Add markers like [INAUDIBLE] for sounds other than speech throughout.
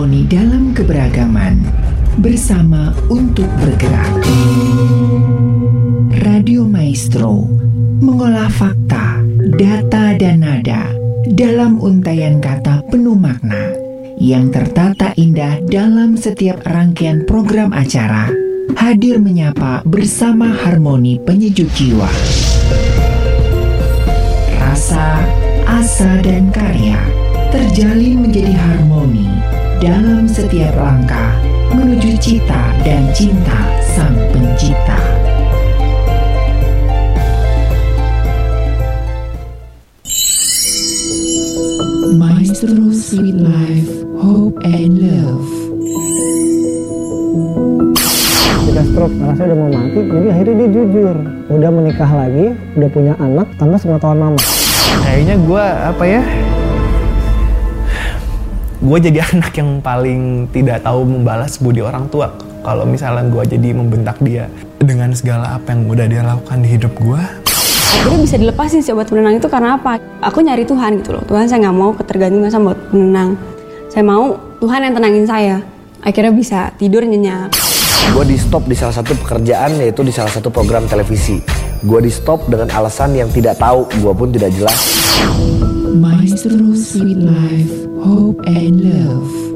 harmoni dalam keberagaman bersama untuk bergerak. Radio Maestro mengolah fakta, data, dan nada dalam untayan kata penuh makna yang tertata indah dalam setiap rangkaian program acara hadir menyapa bersama harmoni penyejuk jiwa. Rasa, asa, dan karya terjalin menjadi harmoni dalam setiap langkah menuju cita dan cinta Sang Pencipta. Maestro Sweet Life, Hope and Love. Kita stroke, saya udah mau mati, jadi akhirnya dia jujur. Udah menikah lagi, udah punya anak tanpa sepengetahuan mama. Kayaknya gue apa ya? Gue jadi [LAUGHS] anak yang paling tidak tahu membalas budi orang tua. Kalau misalnya gue jadi membentak dia dengan segala apa yang udah dia lakukan di hidup gue, akhirnya bisa dilepasin sih obat penenang itu karena apa? Aku nyari Tuhan gitu loh. Tuhan saya nggak mau ketergantungan sama obat penenang. Saya mau Tuhan yang tenangin saya. Akhirnya bisa tidur nyenyak. Gue di stop di salah satu pekerjaan yaitu di salah satu program televisi. Gue di stop dengan alasan yang tidak tahu, gue pun tidak jelas. Maestro Sweet Life, Hope and Love.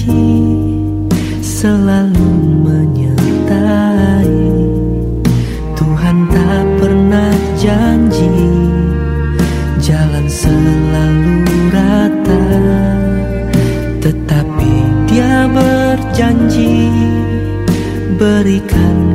Berjanji Selalu menyertai. Tuhan tak pernah janji Jalan selalu rata Tetapi dia berjanji berikan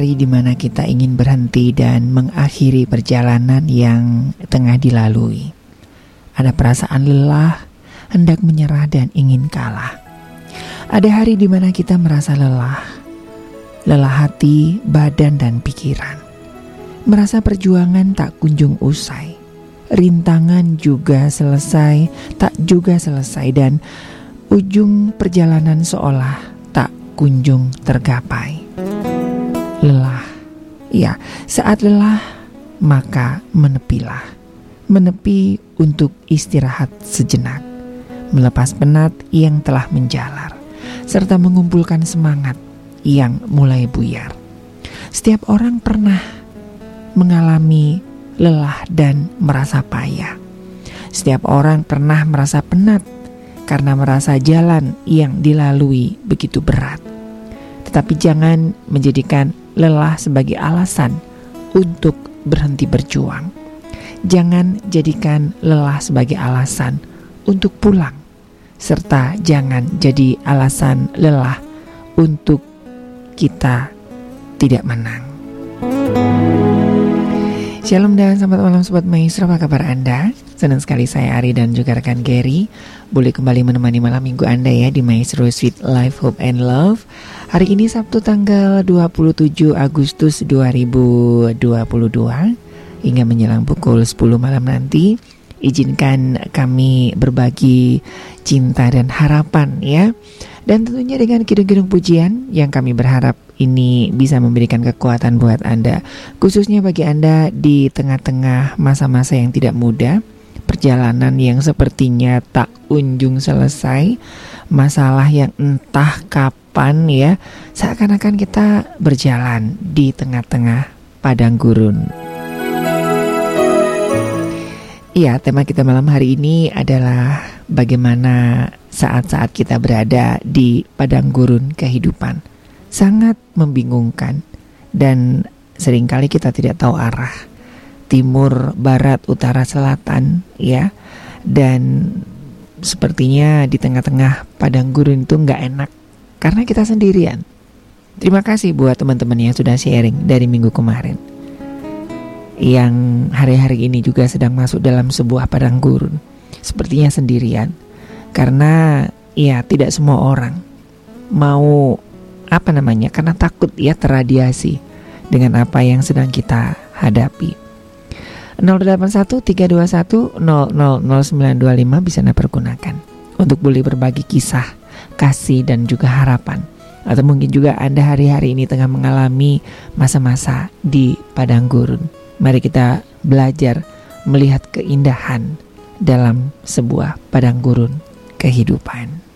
hari di mana kita ingin berhenti dan mengakhiri perjalanan yang tengah dilalui. Ada perasaan lelah, hendak menyerah dan ingin kalah. Ada hari di mana kita merasa lelah, lelah hati, badan dan pikiran. Merasa perjuangan tak kunjung usai. Rintangan juga selesai, tak juga selesai dan ujung perjalanan seolah tak kunjung tergapai. Lelah. Ya, saat lelah maka menepilah. Menepi untuk istirahat sejenak. Melepas penat yang telah menjalar serta mengumpulkan semangat yang mulai buyar. Setiap orang pernah mengalami lelah dan merasa payah. Setiap orang pernah merasa penat karena merasa jalan yang dilalui begitu berat. Tetapi jangan menjadikan lelah sebagai alasan untuk berhenti berjuang. Jangan jadikan lelah sebagai alasan untuk pulang, serta jangan jadi alasan lelah untuk kita tidak menang. Shalom dan selamat malam Sobat Maestro, apa kabar Anda? Senang sekali saya Ari dan juga rekan Gary Boleh kembali menemani malam minggu Anda ya di Maestro Sweet Life, Hope and Love. Hari ini Sabtu tanggal 27 Agustus 2022 Hingga menjelang pukul 10 malam nanti Izinkan kami berbagi cinta dan harapan ya. Dan tentunya dengan kidung-kidung pujian yang kami berharap ini bisa memberikan kekuatan buat Anda, khususnya bagi Anda di tengah-tengah masa-masa yang tidak mudah, perjalanan yang sepertinya tak kunjung selesai, masalah yang entah kapan ya, seakan-akan kita berjalan di tengah-tengah padang gurun. Iya, tema kita malam hari ini adalah bagaimana saat-saat kita berada di padang gurun kehidupan sangat membingungkan dan sering kali kita tidak tahu arah timur, barat, utara, selatan ya. Dan sepertinya di tengah-tengah padang gurun itu nggak enak karena kita sendirian. Terima kasih buat teman-teman yang sudah sharing dari minggu kemarin. Yang hari-hari ini juga sedang masuk dalam sebuah padang gurun. Sepertinya sendirian. Karena ya tidak semua orang mau apa namanya karena takut ya terradiasi dengan apa yang sedang kita hadapi. 081 321 000925 bisa Anda pergunakan untuk boleh berbagi kisah kasih dan juga harapan. Atau mungkin juga Anda hari-hari ini tengah mengalami masa-masa di padang gurun. Mari kita belajar melihat keindahan dalam sebuah padang gurun kehidupan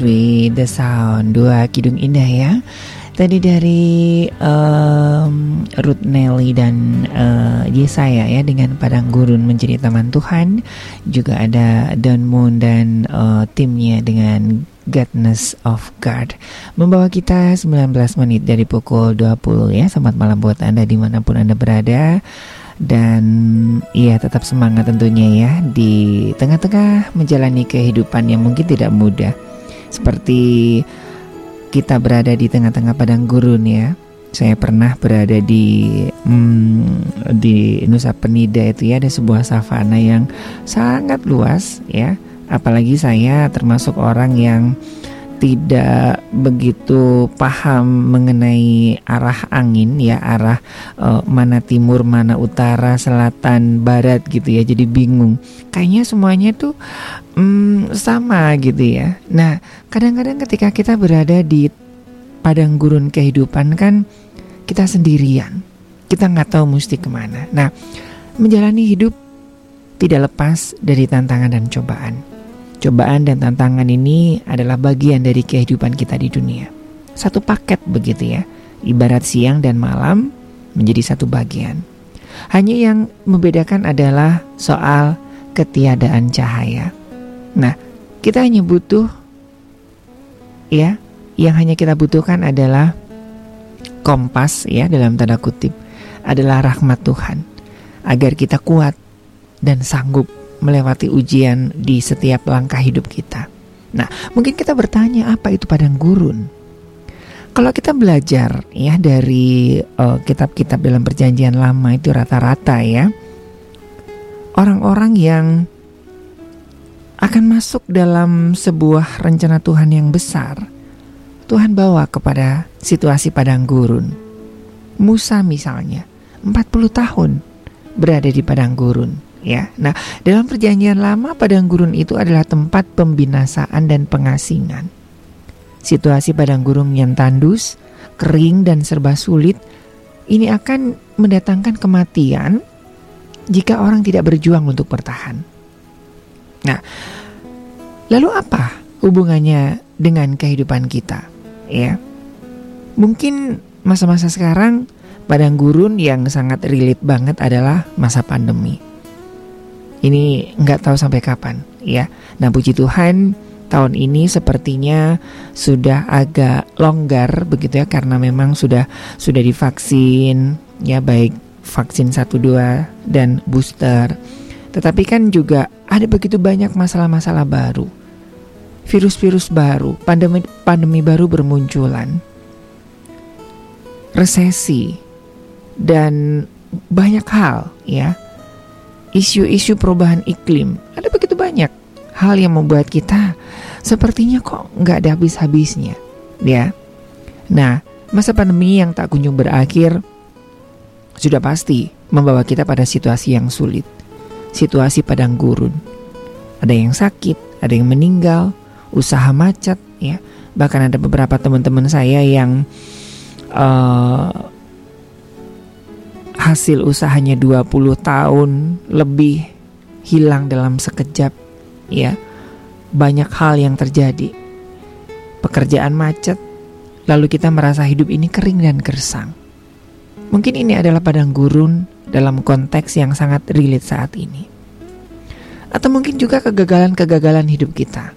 With the Sound. Dua Kidung Indah ya. Tadi dari em, Ruth Nelly dan eh, Yesaya ya Dengan Padang Gurun menjadi taman Tuhan. Juga ada Don Moon dan eh, timnya dengan Godness of God. Membawa kita 19 menit dari pukul 20 ya. Selamat malam buat Anda di mana pun Anda berada. Dan iya tetap semangat tentunya ya di tengah-tengah menjalani kehidupan yang mungkin tidak mudah seperti kita berada di tengah-tengah padang gurun ya. Saya pernah berada di hmm, di Nusa Penida itu ya ada sebuah savana yang sangat luas ya. Apalagi saya termasuk orang yang tidak begitu paham mengenai arah angin ya arah eh, mana timur mana utara selatan barat gitu ya. Jadi bingung. Kayaknya semuanya tuh mm, sama gitu ya. Nah kadang-kadang ketika kita berada di padang gurun kehidupan kan kita sendirian. Kita nggak tahu mesti ke mana. Nah menjalani hidup tidak lepas dari tantangan dan cobaan Cobaan dan tantangan ini adalah bagian dari kehidupan kita di dunia. Satu paket begitu ya. Ibarat siang dan malam menjadi satu bagian. Hanya yang membedakan adalah soal ketiadaan cahaya. Nah, kita hanya butuh ya, yang hanya kita butuhkan adalah kompas ya dalam tanda kutip adalah rahmat Tuhan agar kita kuat dan sanggup melewati ujian di setiap langkah hidup kita. Nah, mungkin kita bertanya apa itu padang gurun? Kalau kita belajar ya dari eh, kitab-kitab dalam perjanjian lama itu rata-rata ya orang-orang yang akan masuk dalam sebuah rencana Tuhan yang besar. Tuhan bawa kepada situasi padang gurun. Musa misalnya, 40 tahun berada di padang gurun ya. Nah, dalam perjanjian lama padang gurun itu adalah tempat pembinasaan dan pengasingan. Situasi padang gurun yang tandus, kering dan serba sulit ini akan mendatangkan kematian jika orang tidak berjuang untuk bertahan. Nah, lalu apa hubungannya dengan kehidupan kita? ya. Mungkin masa-masa sekarang padang gurun yang sangat relate banget adalah masa pandemi. Ini nggak tahu sampai kapan ya. Nah puji Tuhan tahun ini sepertinya sudah agak longgar begitu ya karena memang sudah sudah divaksin ya baik vaksin 1 2 dan booster. Tetapi kan juga ada begitu banyak masalah-masalah baru. Virus-virus baru, pandemi pandemi baru bermunculan. Resesi dan banyak hal ya. Isu-isu perubahan iklim. Ada begitu banyak hal yang membuat kita sepertinya kok nggak ada habis-habisnya, ya. Nah, masa pandemi yang tak kunjung berakhir sudah pasti membawa kita pada situasi yang sulit, situasi padang gurun. Ada yang sakit, ada yang meninggal, usaha macet, ya. Bahkan ada beberapa teman-teman saya yang uh, hasil usahanya 20 tahun lebih hilang dalam sekejap, ya. Banyak hal yang terjadi. Pekerjaan macet, lalu kita merasa hidup ini kering dan gersang. Mungkin ini adalah padang gurun dalam konteks yang sangat relate saat ini. Atau mungkin juga kegagalan-kegagalan hidup kita.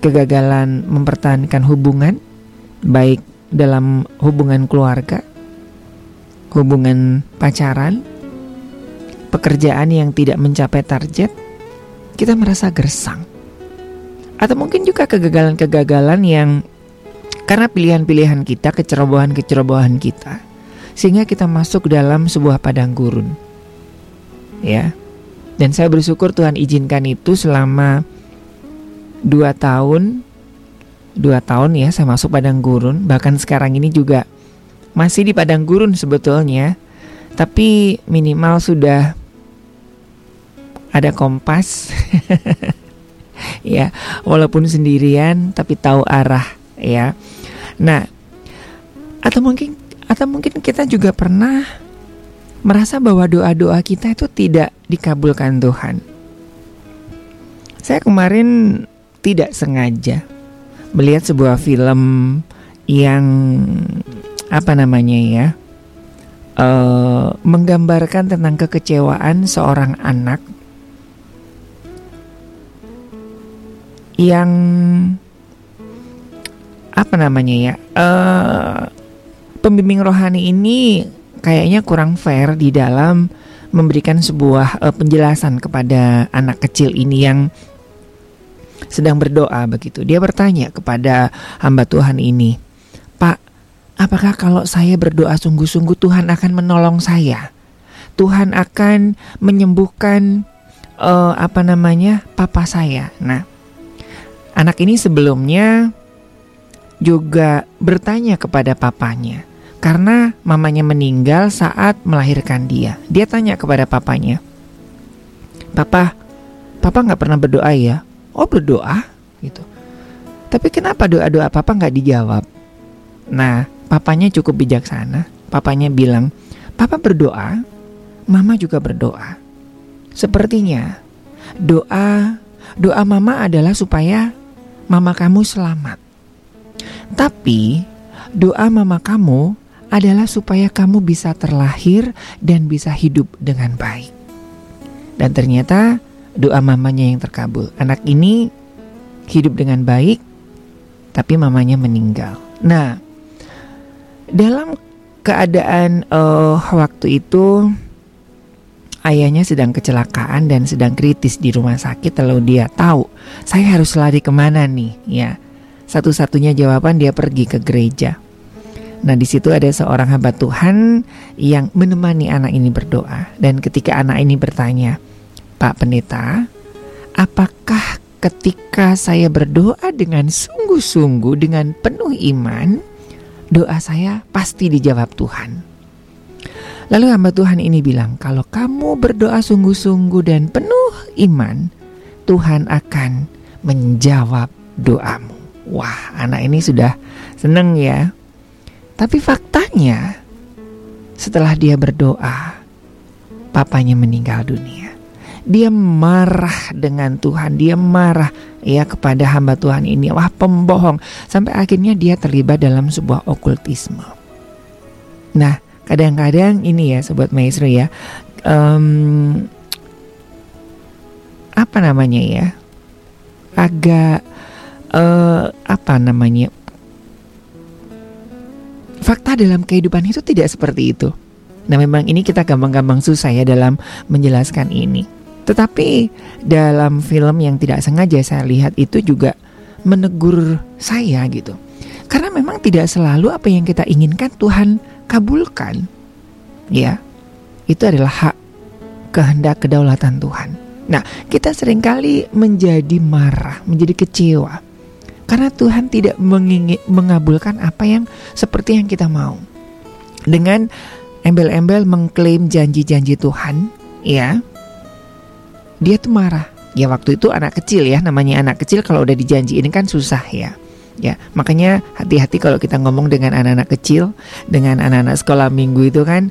Kegagalan mempertahankan hubungan, baik dalam hubungan keluarga, hubungan pacaran, pekerjaan yang tidak mencapai target, kita merasa gersang. Atau mungkin juga kegagalan-kegagalan yang karena pilihan-pilihan kita, kecerobohan-kecerobohan kita, sehingga kita masuk dalam sebuah padang gurun. Ya. Dan saya bersyukur Tuhan izinkan itu selama dua tahun, dua tahun ya saya masuk padang gurun. Bahkan sekarang ini juga masih di padang gurun sebetulnya, tapi minimal sudah ada kompas. [LAUGHS] ya, walaupun sendirian tapi tahu arah ya. Nah, atau mungkin atau mungkin kita juga pernah merasa bahwa doa-doa kita itu tidak dikabulkan Tuhan. Saya kemarin tidak sengaja melihat sebuah film yang apa namanya ya, uh, menggambarkan tentang kekecewaan seorang anak yang apa namanya ya, uh, pembimbing rohani ini kayaknya kurang fair di dalam memberikan sebuah uh, penjelasan kepada anak kecil ini yang sedang berdoa begitu. Dia bertanya kepada hamba Tuhan ini, "Pak, apakah kalau saya berdoa sungguh-sungguh Tuhan akan menolong saya? Tuhan akan menyembuhkan uh, apa namanya? papa saya." Nah, anak ini sebelumnya juga bertanya kepada papanya karena mamanya meninggal saat melahirkan dia. Dia tanya kepada papanya, "Papa, papa nggak pernah berdoa ya?" "Oh berdoa," gitu. Tapi kenapa doa-doa papa nggak dijawab? Nah, papanya cukup bijaksana. Papanya bilang, "Papa berdoa, mama juga berdoa." Sepertinya doa doa mama adalah supaya mama kamu selamat. Tapi doa mama kamu adalah supaya kamu bisa terlahir dan bisa hidup dengan baik. Dan ternyata doa mamanya yang terkabul. Anak ini hidup dengan baik, tapi mamanya meninggal. Nah, dalam keadaan uh, waktu itu ayahnya sedang kecelakaan dan sedang kritis di rumah sakit. Lalu dia tahu saya harus lari ke mana nih? Ya, satu-satunya jawaban dia pergi ke gereja. Nah, di situ ada seorang hamba Tuhan yang menemani anak ini berdoa. Dan ketika anak ini bertanya, "Pak Pendeta, apakah ketika saya berdoa dengan sungguh-sungguh dengan penuh iman, doa saya pasti dijawab Tuhan?" Lalu hamba Tuhan ini bilang, "Kalau kamu berdoa sungguh-sungguh dan penuh iman, Tuhan akan menjawab doamu." Wah, anak ini sudah seneng ya tapi faktanya setelah dia berdoa, papanya meninggal dunia. Dia marah dengan Tuhan, dia marah ya kepada hamba Tuhan ini wah pembohong sampai akhirnya dia terlibat dalam sebuah okultisme. Nah kadang-kadang ini ya sobat maestro ya em, apa namanya ya agak eh, apa namanya fakta dalam kehidupan itu tidak seperti itu. Nah memang ini kita gampang-gampang susah ya dalam menjelaskan ini. Tetapi dalam film yang tidak sengaja saya lihat itu juga menegur saya gitu. Karena memang tidak selalu apa yang kita inginkan Tuhan kabulkan. Ya, itu adalah hak kehendak kedaulatan Tuhan. Nah, kita sering kali menjadi marah, menjadi kecewa. Karena Tuhan tidak mengingi- mengabulkan apa yang seperti yang kita mau. Dengan embel-embel mengklaim janji-janji Tuhan, ya, dia tuh marah. Ya waktu itu anak kecil ya, namanya anak kecil kalau udah dijanjiin kan susah ya. Ya, makanya hati-hati kalau kita ngomong dengan anak-anak kecil, dengan anak-anak sekolah minggu itu kan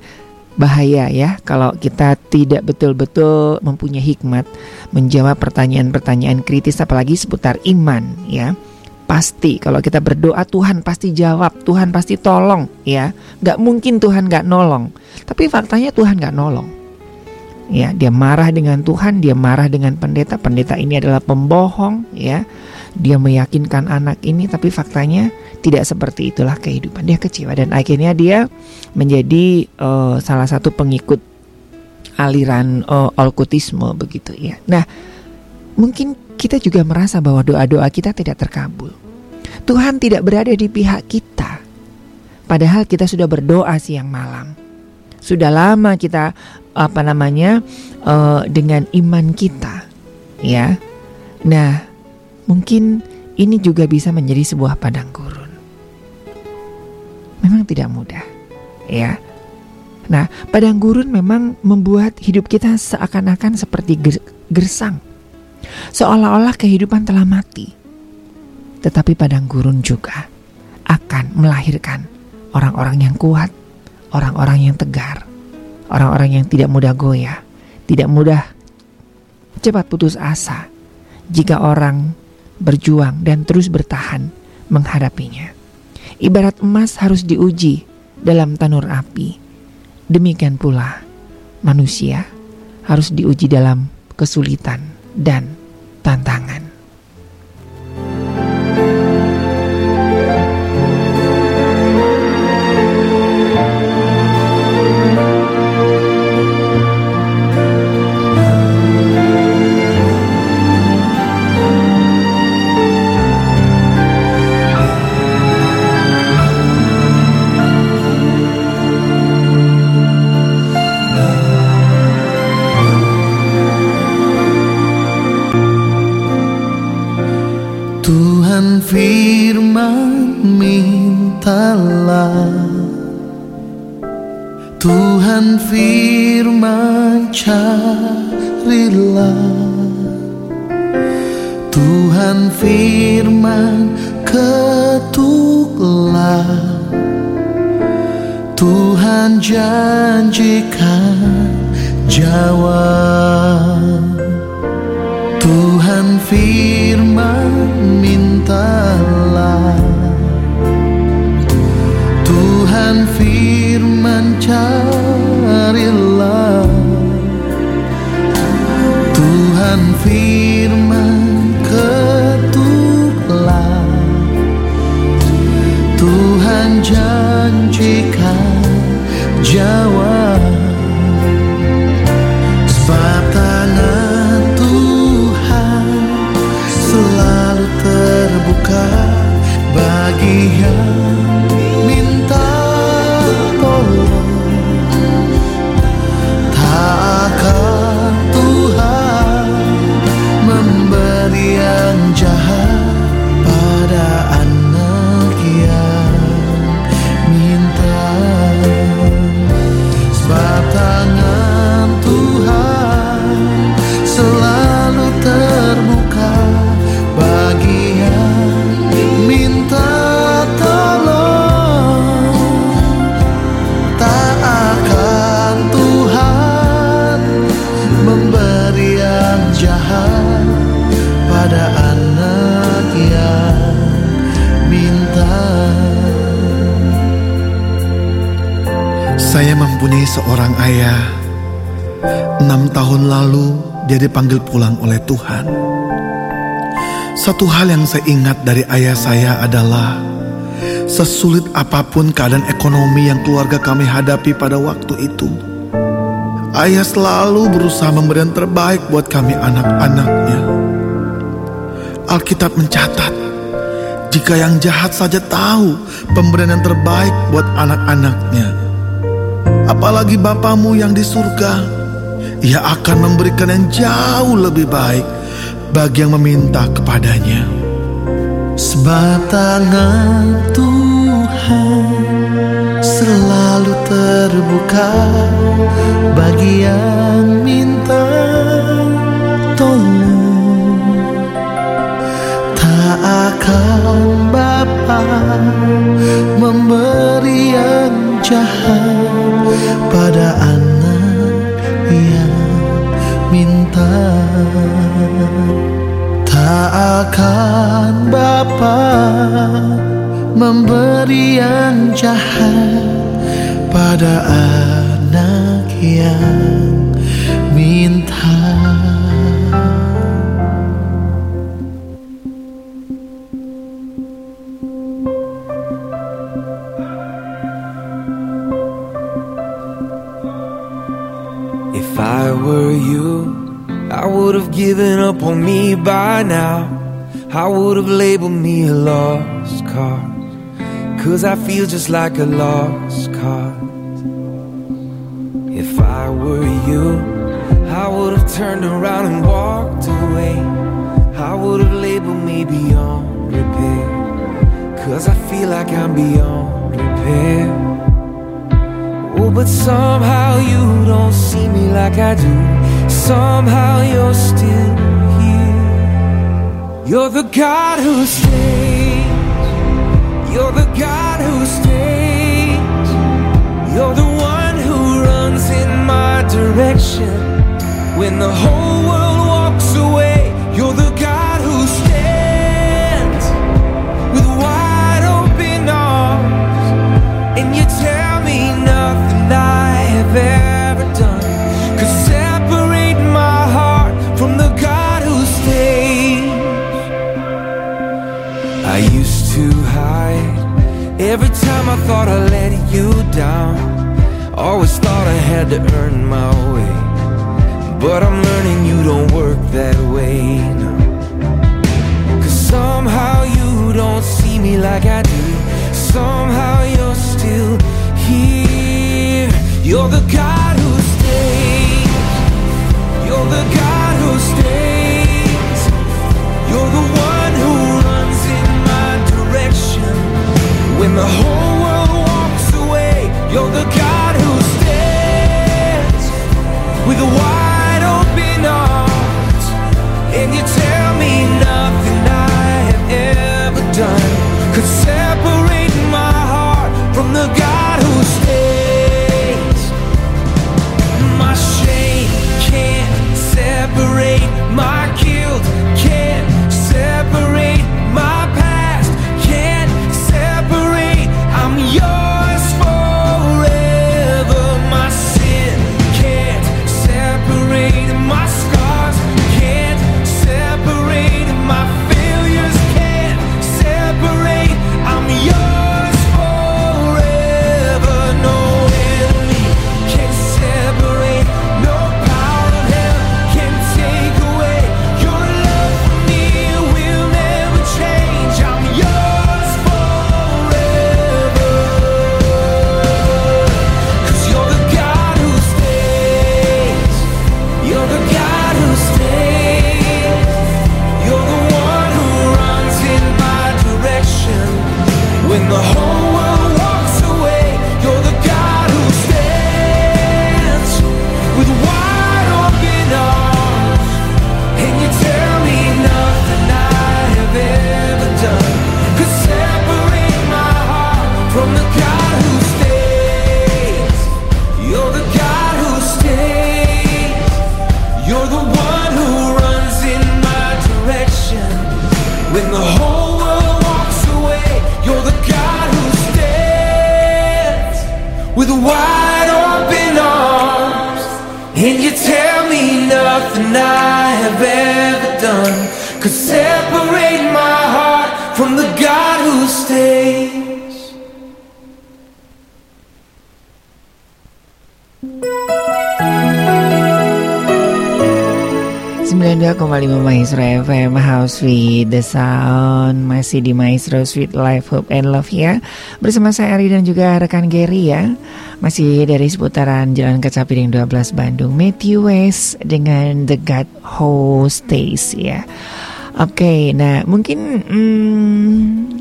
bahaya ya kalau kita tidak betul-betul mempunyai hikmat menjawab pertanyaan-pertanyaan kritis apalagi seputar iman ya. Pasti kalau kita berdoa Tuhan pasti jawab, Tuhan pasti tolong ya. Gak mungkin Tuhan gak nolong. Tapi faktanya Tuhan gak nolong. Ya, dia marah dengan Tuhan, dia marah dengan pendeta. Pendeta ini adalah pembohong ya. Dia meyakinkan anak ini tapi faktanya tidak seperti itulah kehidupan. Dia kecewa dan akhirnya dia menjadi eh, salah satu pengikut aliran eh, okkultisme begitu ya. Nah, mungkin kita juga merasa bahwa doa-doa kita tidak terkabul. Tuhan tidak berada di pihak kita. Padahal kita sudah berdoa siang malam. Sudah lama kita apa namanya eh, dengan iman kita, ya. Nah, mungkin ini juga bisa menjadi sebuah padang gurun. Memang tidak mudah, ya. Nah, padang gurun memang membuat hidup kita seakan-akan seperti ger- gersang. Seolah-olah kehidupan telah mati. Tetapi padang gurun juga akan melahirkan orang-orang yang kuat, orang-orang yang tegar, orang-orang yang tidak mudah goyah, tidak mudah cepat putus asa jika orang berjuang dan terus bertahan menghadapinya. Ibarat emas harus diuji dalam tanur api. Demikian pula manusia harus diuji dalam kesulitan dan tantangan. Firman mintalah. Tuhan firman carilah. Tuhan firman ketuklah. Tuhan janjikan jawab Tuhan firman mintalah. Tuhan firman carilah. Tuhan firman ketuklah. Tuhan janjikan jawab mempunyai seorang ayah. Enam tahun lalu dia dipanggil pulang oleh Tuhan. Satu hal yang saya ingat dari ayah saya adalah sesulit apa pun keadaan ekonomi yang keluarga kami hadapi pada waktu itu. Ayah selalu berusaha memberi yang terbaik buat kami anak-anaknya. Alkitab mencatat, jika yang jahat saja tahu pemberian yang terbaik buat anak-anaknya, apalagi Bapamu yang di surga, ia akan memberikan yang jauh lebih baik bagi yang meminta kepadanya. Sebab tangan Tuhan selalu terbuka bagi yang minta tolong. Tak akan Bapa memberi yang jahat pada anak yang minta. Tak akan Bapa memberi yang jahat pada anak yang minta. On me by now. I would have labeled me a lost cause. Cause I feel just like a lost cause. If I were you, I would have turned around and walked away. I would have labeled me beyond repair. Cause I feel like I'm beyond repair. Oh, but somehow you don't see me like I do. Somehow you're still. You're the God who stays. You're the God who stays. You're the one who runs in my direction. When the whole time I thought I let you down. Always thought I had to earn my way. But I'm learning you don't work that way now. Cause somehow you don't see me like I do. Somehow you're still here. You're the God who stays. You're the God who stays. You're the one who runs in my direction. When the whole you're the God who stands with a wide open arms. And you tell me nothing I have ever done could separate my heart from the God the Sound Masih di Maestro Sweet Life Hope and Love ya. Bersama saya Ari dan juga rekan Gary ya. Masih dari seputaran Jalan Kecapiring 12 Bandung Matthew West dengan The God Who Stays ya. Oke nah mungkin hmm,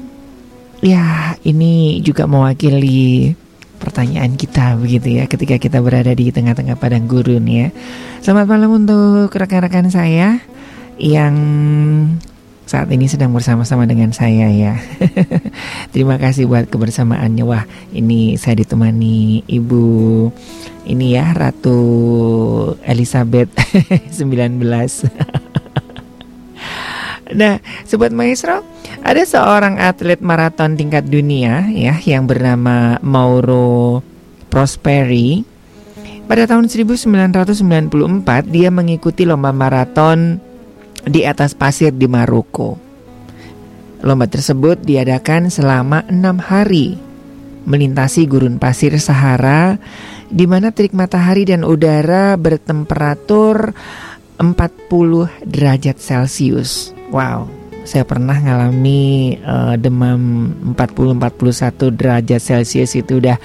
Ya ini juga mewakili pertanyaan kita begitu ya ketika kita berada di tengah-tengah padang gurun ya. Selamat malam untuk rekan-rekan saya yang saat ini sedang bersama-sama dengan saya ya. [LAUGHS] Terima kasih buat kebersamaannya. Wah, ini saya ditemani Ibu ini ya Ratu Elizabeth [LAUGHS] 19. [LAUGHS] Nah, sobat maestro, ada seorang atlet maraton tingkat dunia ya yang bernama Mauro Prosperi. Pada tahun 1994 dia mengikuti lomba maraton di atas pasir di Maroko. Lomba tersebut diadakan selama enam hari melintasi gurun pasir Sahara di mana terik matahari dan udara bertemperatur 40 derajat Celcius. Wow, saya pernah ngalami uh, demam 40-41 derajat Celcius itu udah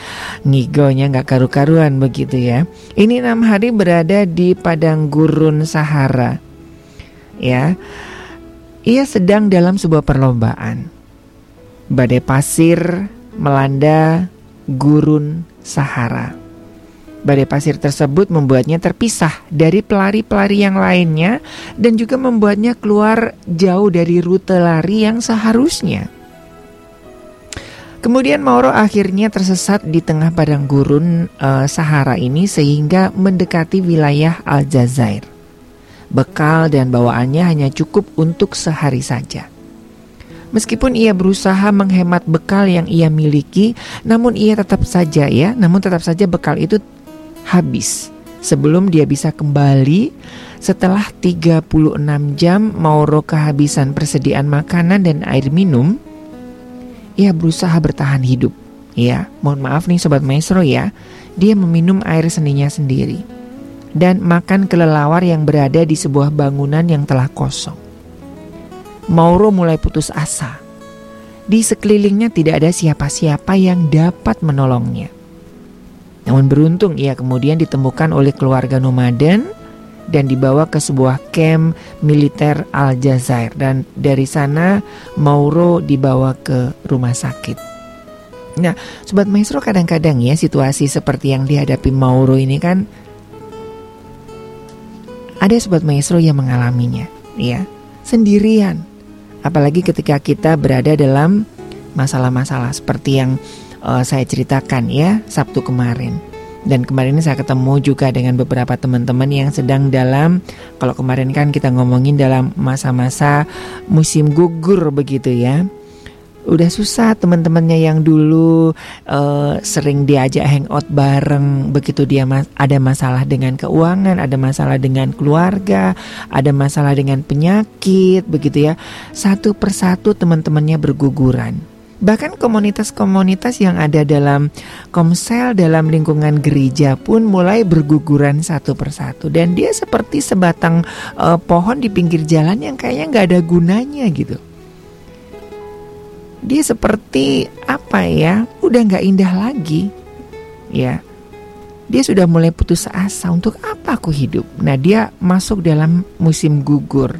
ngigonya nggak karu-karuan begitu ya. Ini enam hari berada di padang gurun Sahara. Ya, ia sedang dalam sebuah perlombaan. Badai pasir melanda gurun Sahara. Badai pasir tersebut membuatnya terpisah dari pelari-pelari yang lainnya dan juga membuatnya keluar jauh dari rute lari yang seharusnya. Kemudian Mauro akhirnya tersesat di tengah padang gurun uh, Sahara ini sehingga mendekati wilayah Aljazair. Bekal dan bawaannya hanya cukup untuk sehari saja. Meskipun ia berusaha menghemat bekal yang ia miliki, namun ia tetap saja ya, namun tetap saja bekal itu habis sebelum dia bisa kembali. Setelah 36 jam Mauro kehabisan persediaan makanan dan air minum ia berusaha bertahan hidup. Ya mohon maaf nih sobat maestro ya. Dia meminum air seninya sendiri dan makan kelelawar yang berada di sebuah bangunan yang telah kosong. Mauro mulai putus asa. Di sekelilingnya tidak ada siapa-siapa yang dapat menolongnya. Namun beruntung ia kemudian ditemukan oleh keluarga nomaden dan dibawa ke sebuah camp militer Aljazair dan dari sana Mauro dibawa ke rumah sakit. Nah, sobat maestro kadang-kadang ya situasi seperti yang dihadapi Mauro ini kan ada sobat maestro yang mengalaminya, ya, sendirian. Apalagi ketika kita berada dalam masalah-masalah seperti yang uh, saya ceritakan ya Sabtu kemarin. Dan kemarin saya ketemu juga dengan beberapa teman-teman yang sedang dalam kalau kemarin kan kita ngomongin dalam masa-masa musim gugur begitu ya. Udah susah teman-temannya yang dulu uh, sering diajak hangout bareng begitu dia mas ada masalah dengan keuangan, ada masalah dengan keluarga, ada masalah dengan penyakit begitu ya. Satu persatu teman-temannya berguguran Bahkan komunitas-komunitas yang ada dalam komsel dalam lingkungan gereja pun mulai berguguran satu persatu dan dia seperti sebatang uh, pohon di pinggir jalan yang kayaknya nggak ada gunanya gitu. Dia seperti apa ya? Udah nggak indah lagi, ya. Dia sudah mulai putus asa untuk apa aku hidup. Nah dia masuk dalam musim gugur.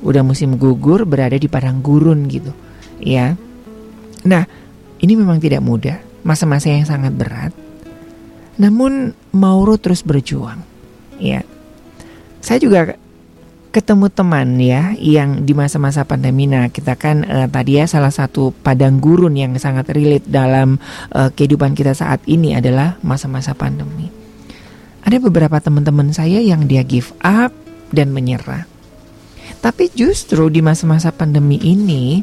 Udah musim gugur berada di padang gurun gitu, ya Nah, ini memang tidak mudah, masa-masa yang sangat berat. Namun Mauro terus berjuang. Ya. Saya juga ketemu teman ya yang di masa-masa pandemi nah kita kan uh, tadi ya salah satu padang gurun yang sangat relate dalam uh, kehidupan kita saat ini adalah masa-masa pandemi. Ada beberapa teman-teman saya yang dia give up dan menyerah. Tapi justru di masa-masa pandemi ini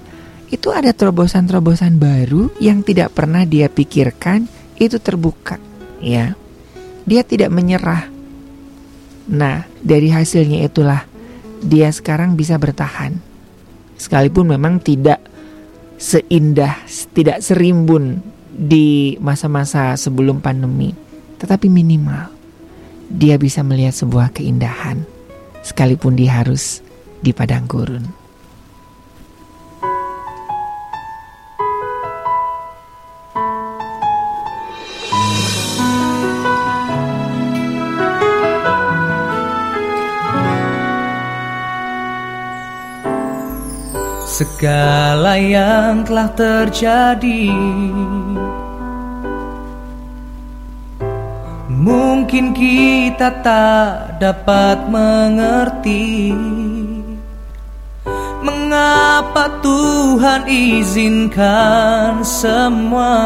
itu ada terobosan-terobosan baru yang tidak pernah dia pikirkan itu terbuka ya dia tidak menyerah Nah, dari hasilnya itulah dia sekarang bisa bertahan. Sekalipun memang tidak seindah, tidak serimbun di masa-masa sebelum pandemi, tetapi minimal dia bisa melihat sebuah keindahan, sekalipun dia harus di padang gurun. Segala yang telah terjadi. Mungkin kita tak dapat mengerti Mengapa Tuhan izinkan semua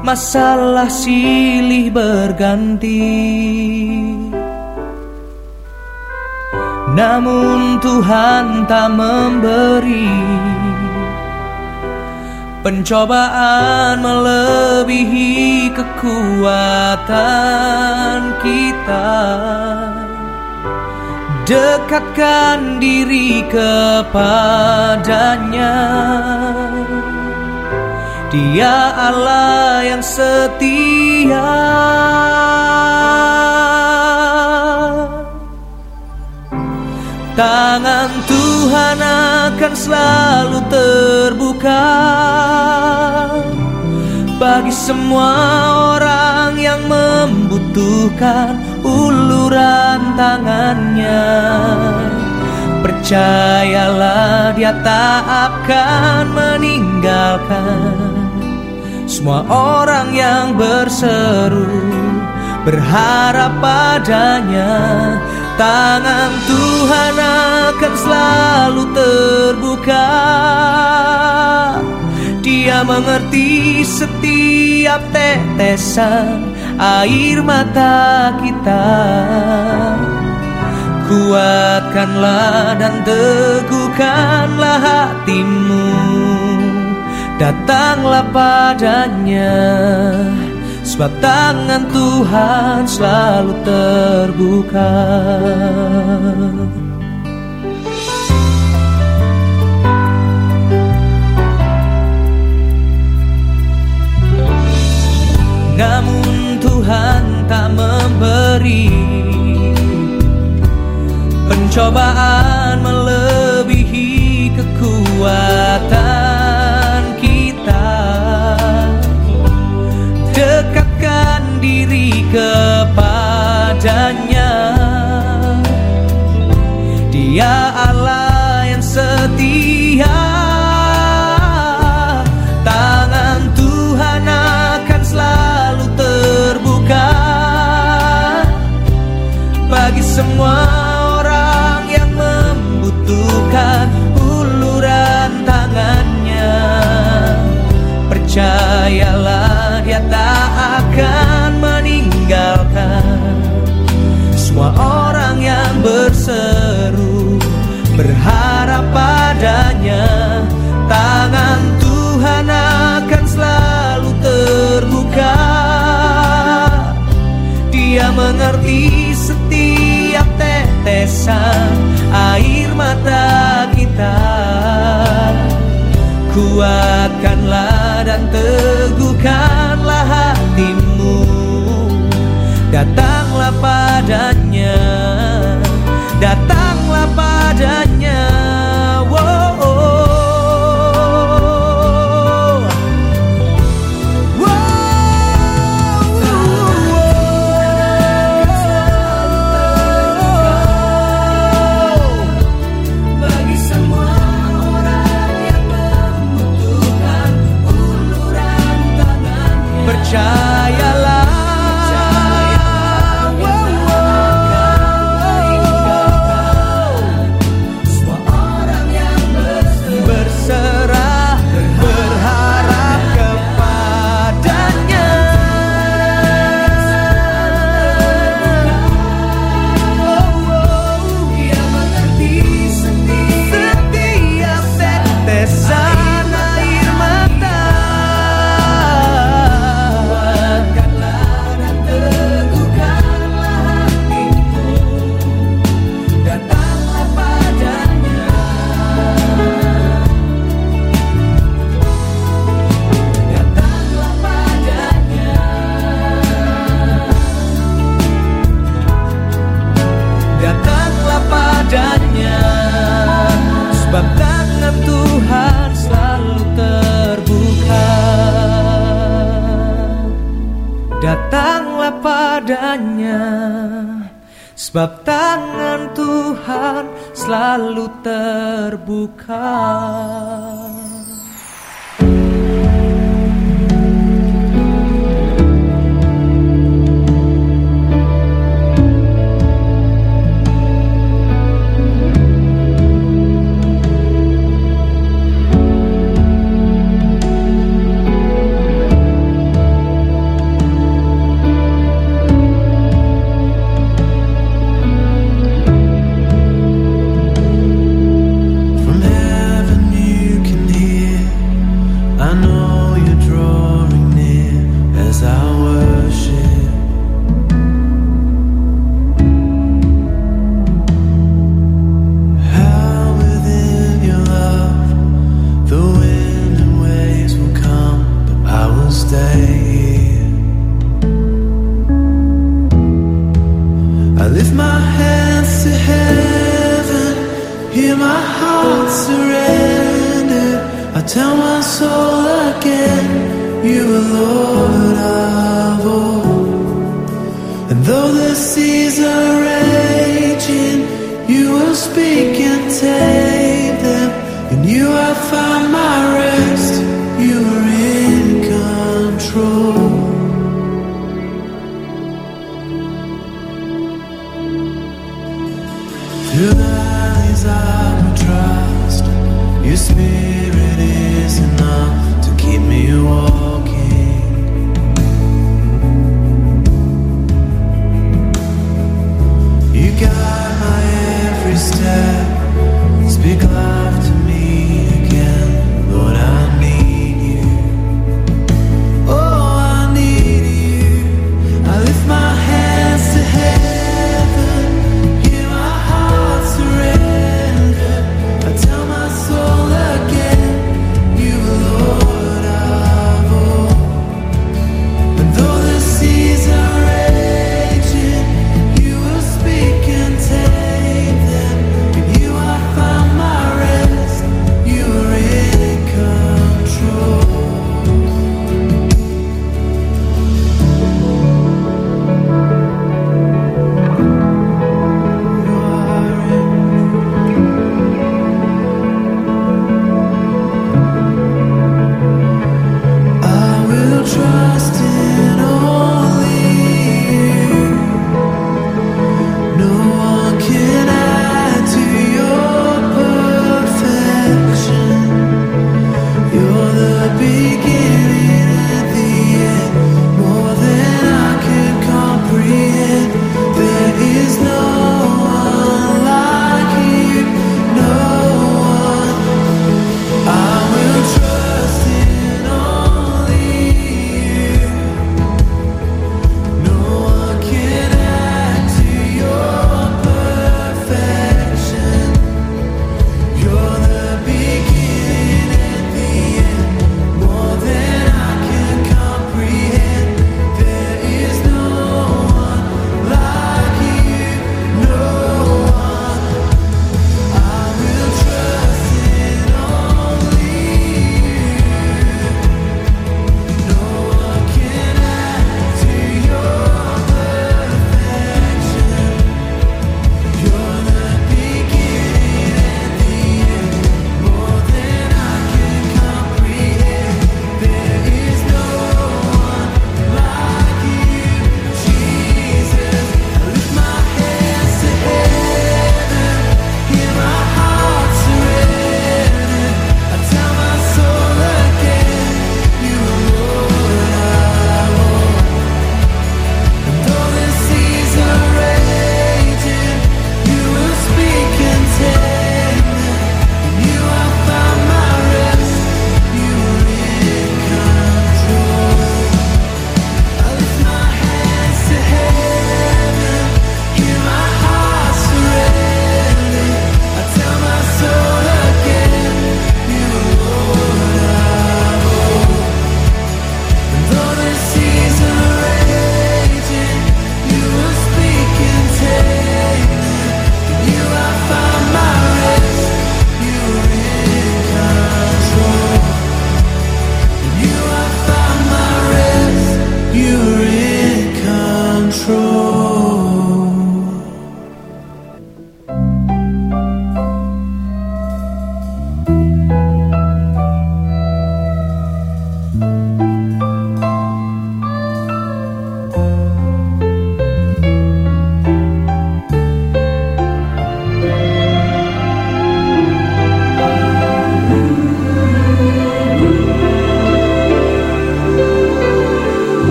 Masalah silih berganti Namun Tuhan tak memberi Pencobaan melebihi kekuatan kita. Dekatkan diri kepadanya. Dia Allah yang setia Tangan Tuhan akan selalu terbuka. Bagi semua orang yang membutuhkan uluran tangannya Percayalah dia tak akan meninggalkan. Semua orang yang berseru Berharap padanya Tangan Tuhan akan selalu terbuka. Dia mengerti setiap tetesan air mata kita. Kuatkanlah dan teguhkanlah hatimu. Datanglah padanya Sebab tangan Tuhan selalu terbuka. Namun Tuhan tak memberi Pencobaan melebihi kekuatan Dekatkan diri kepadanya. Dia Allah air mata kita. Kuatkanlah dan teguhkanlah hatimu. Datanglah padanya. Datanglah hanya Sebab tangan Tuhan selalu terbuka. guide my every step. Speak love.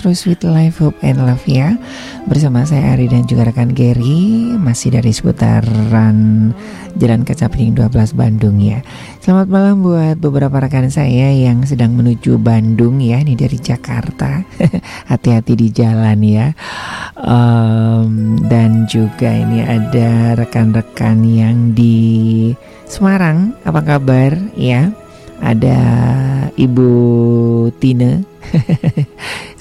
Maestro Sweet Life Hope and Love ya Bersama saya Ari dan juga rekan Gary Masih dari seputaran Jalan Kaca Piring 12 Bandung ya Selamat malam buat beberapa rekan saya yang sedang menuju Bandung ya Ini dari Jakarta [LAUGHS] Hati-hati di jalan ya um, Dan juga ini ada rekan-rekan yang di Semarang, apa kabar ya? Ada Ibu Tina. [LAUGHS]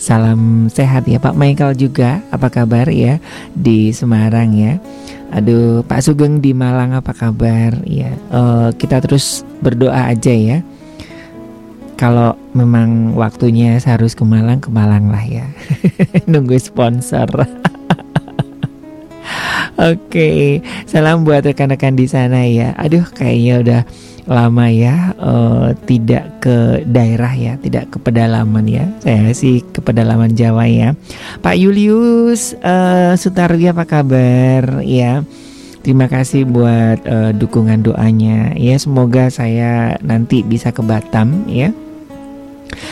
Salam sehat ya Pak Michael juga, apa kabar ya di Semarang ya? Aduh, Pak Sugeng di Malang apa kabar ya? Uh, kita terus berdoa aja ya. Kalau memang waktunya harus ke Malang, ke Malang lah ya. [LAUGHS] Nunggu sponsor. [LAUGHS] Oke, salam buat rekan-rekan di sana ya. Aduh, kayaknya udah lama ya uh, tidak ke daerah ya, tidak ke pedalaman ya. Saya sih ke pedalaman Jawa ya. Pak Julius uh, Sutardi apa kabar ya? Terima kasih buat uh, dukungan doanya ya. Semoga saya nanti bisa ke Batam ya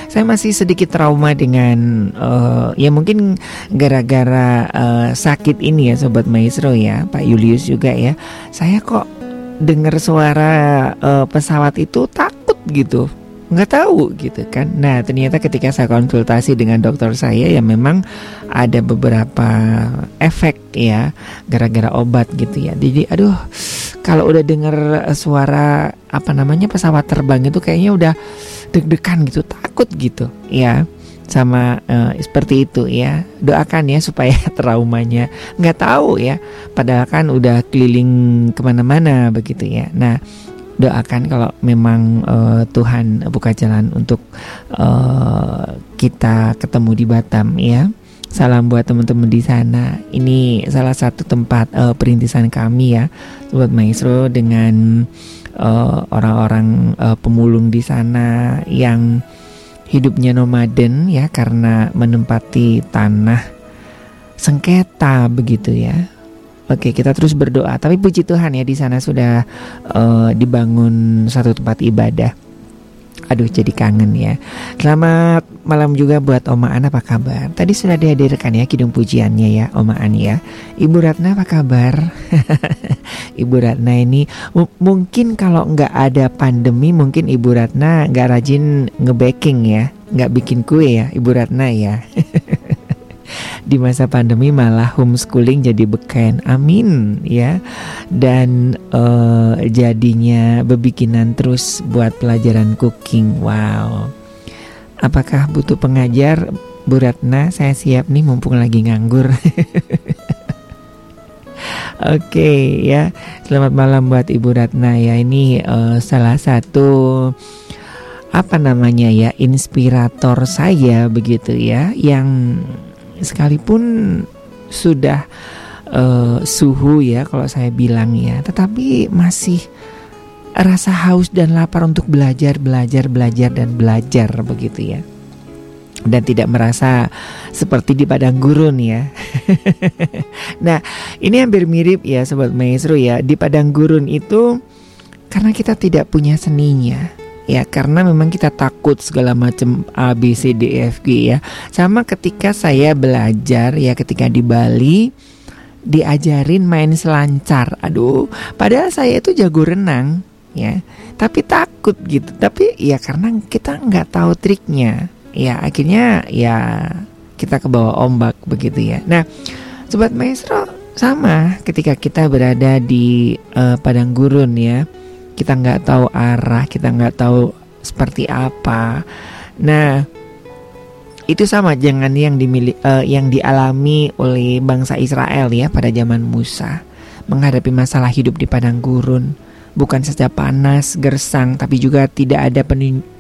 saya masih sedikit trauma dengan uh, ya mungkin gara-gara uh, sakit ini ya sobat maestro ya Pak Julius juga ya saya kok dengar suara uh, pesawat itu takut gitu. Nggak tahu gitu kan. Nah ternyata ketika saya konsultasi dengan dokter saya ya memang ada beberapa efek ya gara-gara obat gitu ya. Jadi aduh kalau udah dengar suara apa namanya pesawat terbang itu kayaknya udah deg-degan gitu takut gitu ya sama uh, seperti itu ya. Doakan ya supaya [LAUGHS] traumanya. Nggak tahu ya. Padahal kan udah keliling ke mana-mana begitu ya. Nah doakan kalau memang uh, Tuhan buka jalan untuk uh, kita ketemu di Batam ya. Salam buat teman-teman di sana. Ini salah satu tempat uh, perintisan kami ya buat maestro dengan orang orang-orang uh, pemulung di sana yang hidupnya nomaden ya karena menempati tanah sengketa begitu ya. Oke, kita terus berdoa. Tapi puji Tuhan ya di sana sudah uh, dibangun satu tempat ibadah. Aduh jadi kangen ya. Selamat malam juga buat Oma An apa kabar? Tadi sudah dihadirkan ya kidung pujiannya ya Oma An ya. Ibu Ratna apa kabar? [LAUGHS] Ibu Ratna ini Mungkin kalau nggak ada pandemi Mungkin Ibu Ratna nggak rajin ngebaking ya nggak bikin kue ya Ibu Ratna ya [LAUGHS] di masa pandemi malah homeschooling jadi beken. Amin ya. Dan uh, jadinya bebikinan terus buat pelajaran cooking. Wow. Apakah butuh pengajar? Bu Ratna saya siap nih mumpung lagi nganggur. [LAUGHS] Oke okay, ya, selamat malam buat Ibu Ratna ya. Ini uh, salah satu apa namanya ya inspirator saya begitu ya, yang sekalipun sudah uh, suhu ya kalau saya bilang ya, tetapi masih rasa haus dan lapar untuk belajar, belajar, belajar dan belajar begitu ya. Dan tidak merasa seperti di padang gurun ya. [LAUGHS] nah, ini hampir mirip ya sobat maestro ya. Di padang gurun itu karena kita tidak punya seninya ya karena memang kita takut segala macam A B C D E F G ya. Sama ketika saya belajar ya ketika di Bali diajarin main selancar. Aduh padahal saya itu jago renang ya. Tapi takut gitu. Tapi ya karena kita nggak tahu triknya. Ya akhirnya ya kita ke bawah ombak begitu ya. Nah sobat maestro sama ketika kita berada di uh, padang gurun ya kita nggak tahu arah, kita nggak tahu seperti apa. Nah, itu sama jangan yang dimiliki uh, yang dialami oleh bangsa Israel ya pada zaman Musa menghadapi masalah hidup di padang gurun. Bukan saja panas, gersang, tapi juga tidak ada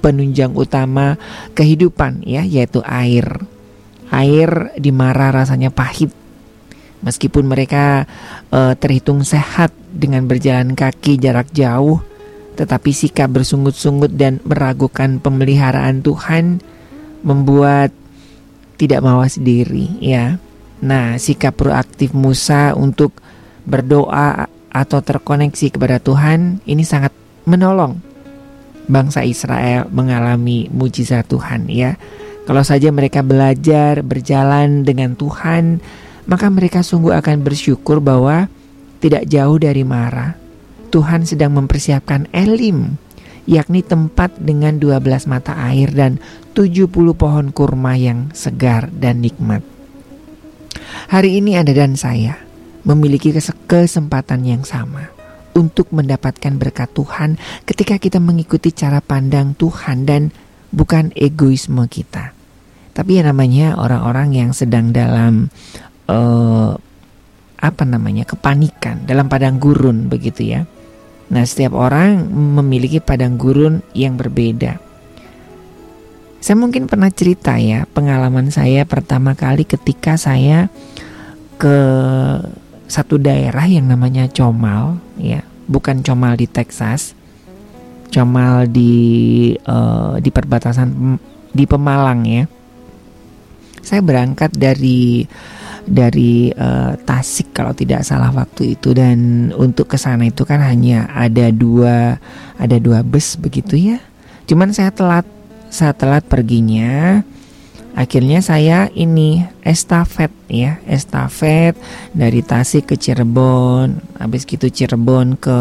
penunjang utama kehidupan ya, yaitu air. Air di Mara rasanya pahit. Meskipun mereka uh, terhitung sehat dengan berjalan kaki jarak jauh, tetapi sikap bersungut-sungut dan meragukan pemeliharaan Tuhan membuat tidak mawas diri ya. Nah, sikap proaktif Musa untuk berdoa atau terkoneksi kepada Tuhan ini sangat menolong bangsa Israel mengalami mujizat Tuhan ya. Kalau saja mereka belajar berjalan dengan Tuhan, maka mereka sungguh akan bersyukur bahwa tidak jauh dari Mara. Tuhan sedang mempersiapkan Elim, yakni tempat dengan 12 mata air dan 70 pohon kurma yang segar dan nikmat. Hari ini Anda dan saya memiliki kesempatan yang sama untuk mendapatkan berkat Tuhan ketika kita mengikuti cara pandang Tuhan dan bukan egoisme kita. Tapi yang namanya orang-orang yang sedang dalam uh, apa namanya kepanikan dalam padang gurun begitu ya. Nah, setiap orang memiliki padang gurun yang berbeda. Saya mungkin pernah cerita ya pengalaman saya pertama kali ketika saya ke satu daerah yang namanya Comal ya, bukan Comal di Texas. Comal di uh, di perbatasan di Pemalang ya. Saya berangkat dari dari uh, Tasik kalau tidak salah waktu itu dan untuk ke sana itu kan hanya ada dua ada dua bus begitu ya. Cuman saya telat saya telat perginya. Akhirnya saya ini estafet ya, estafet dari Tasik ke Cirebon, habis gitu Cirebon ke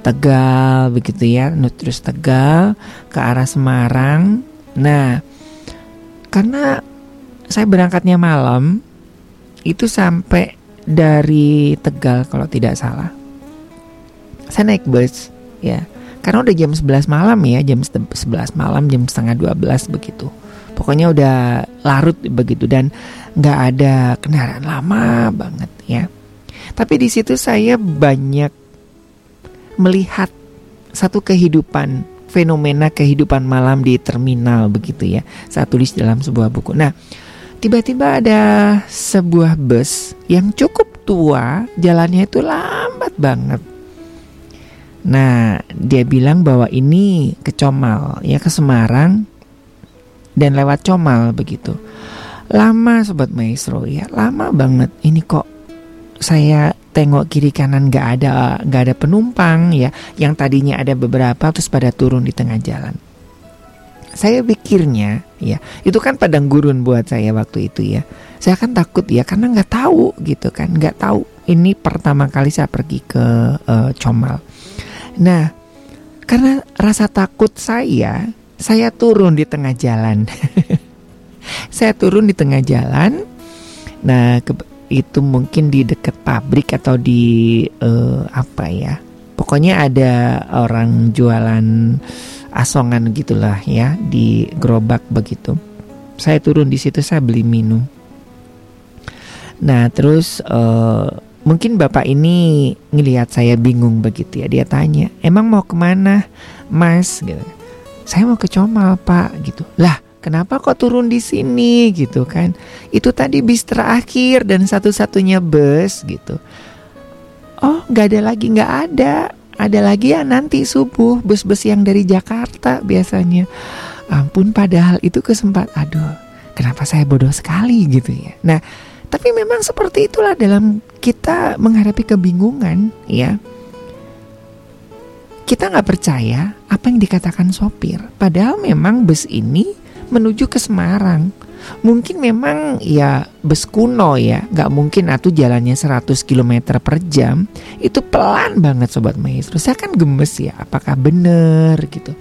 Tegal begitu ya, terus Tegal ke arah Semarang. Nah, karena saya berangkatnya malam, itu sampai dari Tegal kalau tidak salah. Saya naik bus ya. Karena udah jam 11 malam ya, jam 11 malam, jam setengah 12 begitu. Pokoknya udah larut begitu dan nggak ada kendaraan lama banget ya. Tapi di situ saya banyak melihat satu kehidupan fenomena kehidupan malam di terminal begitu ya. Saya tulis dalam sebuah buku. Nah, tiba-tiba ada sebuah bus yang cukup tua, jalannya itu lambat banget. Nah, dia bilang bahwa ini ke Comal, ya ke Semarang dan lewat Comal begitu. Lama sobat maestro ya, lama banget. Ini kok saya tengok kiri kanan nggak ada nggak ada penumpang ya, yang tadinya ada beberapa terus pada turun di tengah jalan saya pikirnya ya itu kan padang gurun buat saya waktu itu ya. Saya kan takut ya karena nggak tahu gitu kan. Nggak tahu ini pertama kali saya pergi ke uh, Comal. Nah karena rasa takut saya saya turun di tengah jalan. [LAUGHS] Saya turun di tengah jalan. Nah ke, itu mungkin di dekat pabrik atau di uh, apa ya pokoknya ada orang jualan asongan gitulah ya di gerobak begitu. Saya turun di situ saya beli minum. Nah terus uh, mungkin bapak ini ngelihat saya bingung begitu ya. Dia tanya emang mau ke mana mas? Gitu. Saya mau ke Comal pak gitu. Lah kenapa kok turun di sini? Gitu kan. Itu tadi bis terakhir dan satu-satunya bus gitu. Oh nggak ada lagi nggak ada ada lagi ya nanti subuh bus-bus yang dari Jakarta biasanya. Ampun padahal itu kesempat. Aduh, kenapa saya bodoh sekali gitu ya. Nah, tapi memang seperti itulah dalam kita menghadapi kebingungan ya. Kita nggak percaya apa yang dikatakan sopir. Padahal memang bus ini menuju ke Semarang mungkin memang ya bus kuno ya. Nggak mungkin atau jalannya 100 km per jam. Itu pelan banget sobat maestro. Saya kan gemes ya apakah benar gitu.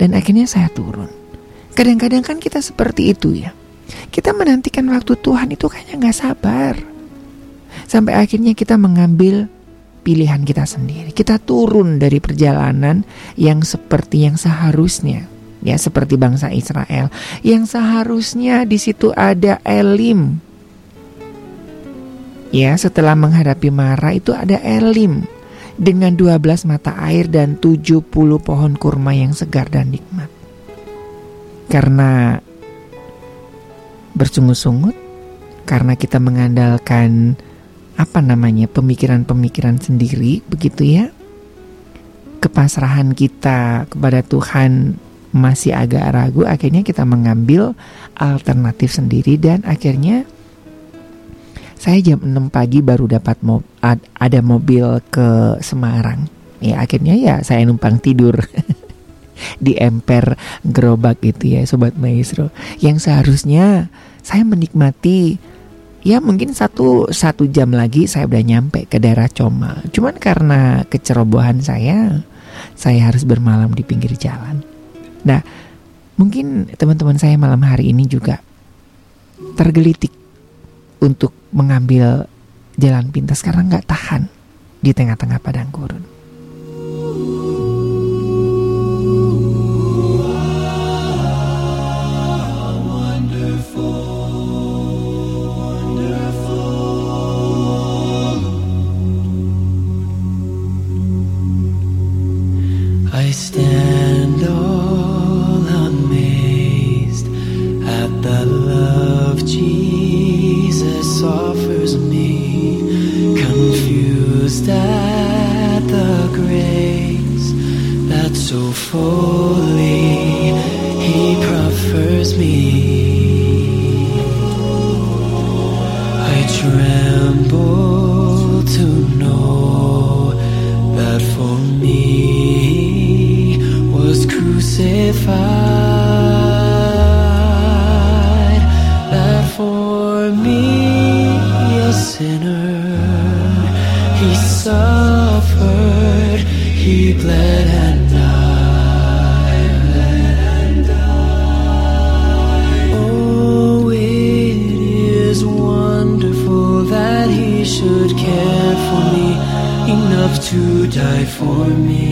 Dan akhirnya saya turun. Kadang-kadang kan kita seperti itu ya. Kita menantikan waktu Tuhan itu kayaknya nggak sabar. Sampai akhirnya kita mengambil pilihan kita sendiri. Kita turun dari perjalanan yang seperti yang seharusnya ya seperti bangsa Israel yang seharusnya di situ ada Elim. Ya, setelah menghadapi Mara itu ada Elim dengan 12 mata air dan 70 pohon kurma yang segar dan nikmat. Karena bersungut-sungut, karena kita mengandalkan apa namanya pemikiran-pemikiran sendiri begitu ya. Kepasrahan kita kepada Tuhan masih agak ragu akhirnya kita mengambil alternatif sendiri dan akhirnya saya jam 6 pagi baru dapat ad, ada mobil ke Semarang. Ya akhirnya ya saya numpang tidur [LAUGHS] di emper gerobak itu ya sobat maestro. Yang seharusnya saya menikmati ya mungkin satu satu jam lagi saya udah nyampe ke daerah Coma. Cuman karena kecerobohan saya saya harus bermalam di pinggir jalan nah mungkin teman-teman saya malam hari ini juga tergelitik untuk mengambil jalan pintas karena nggak tahan di tengah-tengah padang gurun. I stand at the grace that so fully He proffers me. I tremble to know that for me was crucified, that for me a sinner suffered, he bled and died. Oh, it is wonderful that he should care for me enough to die for me.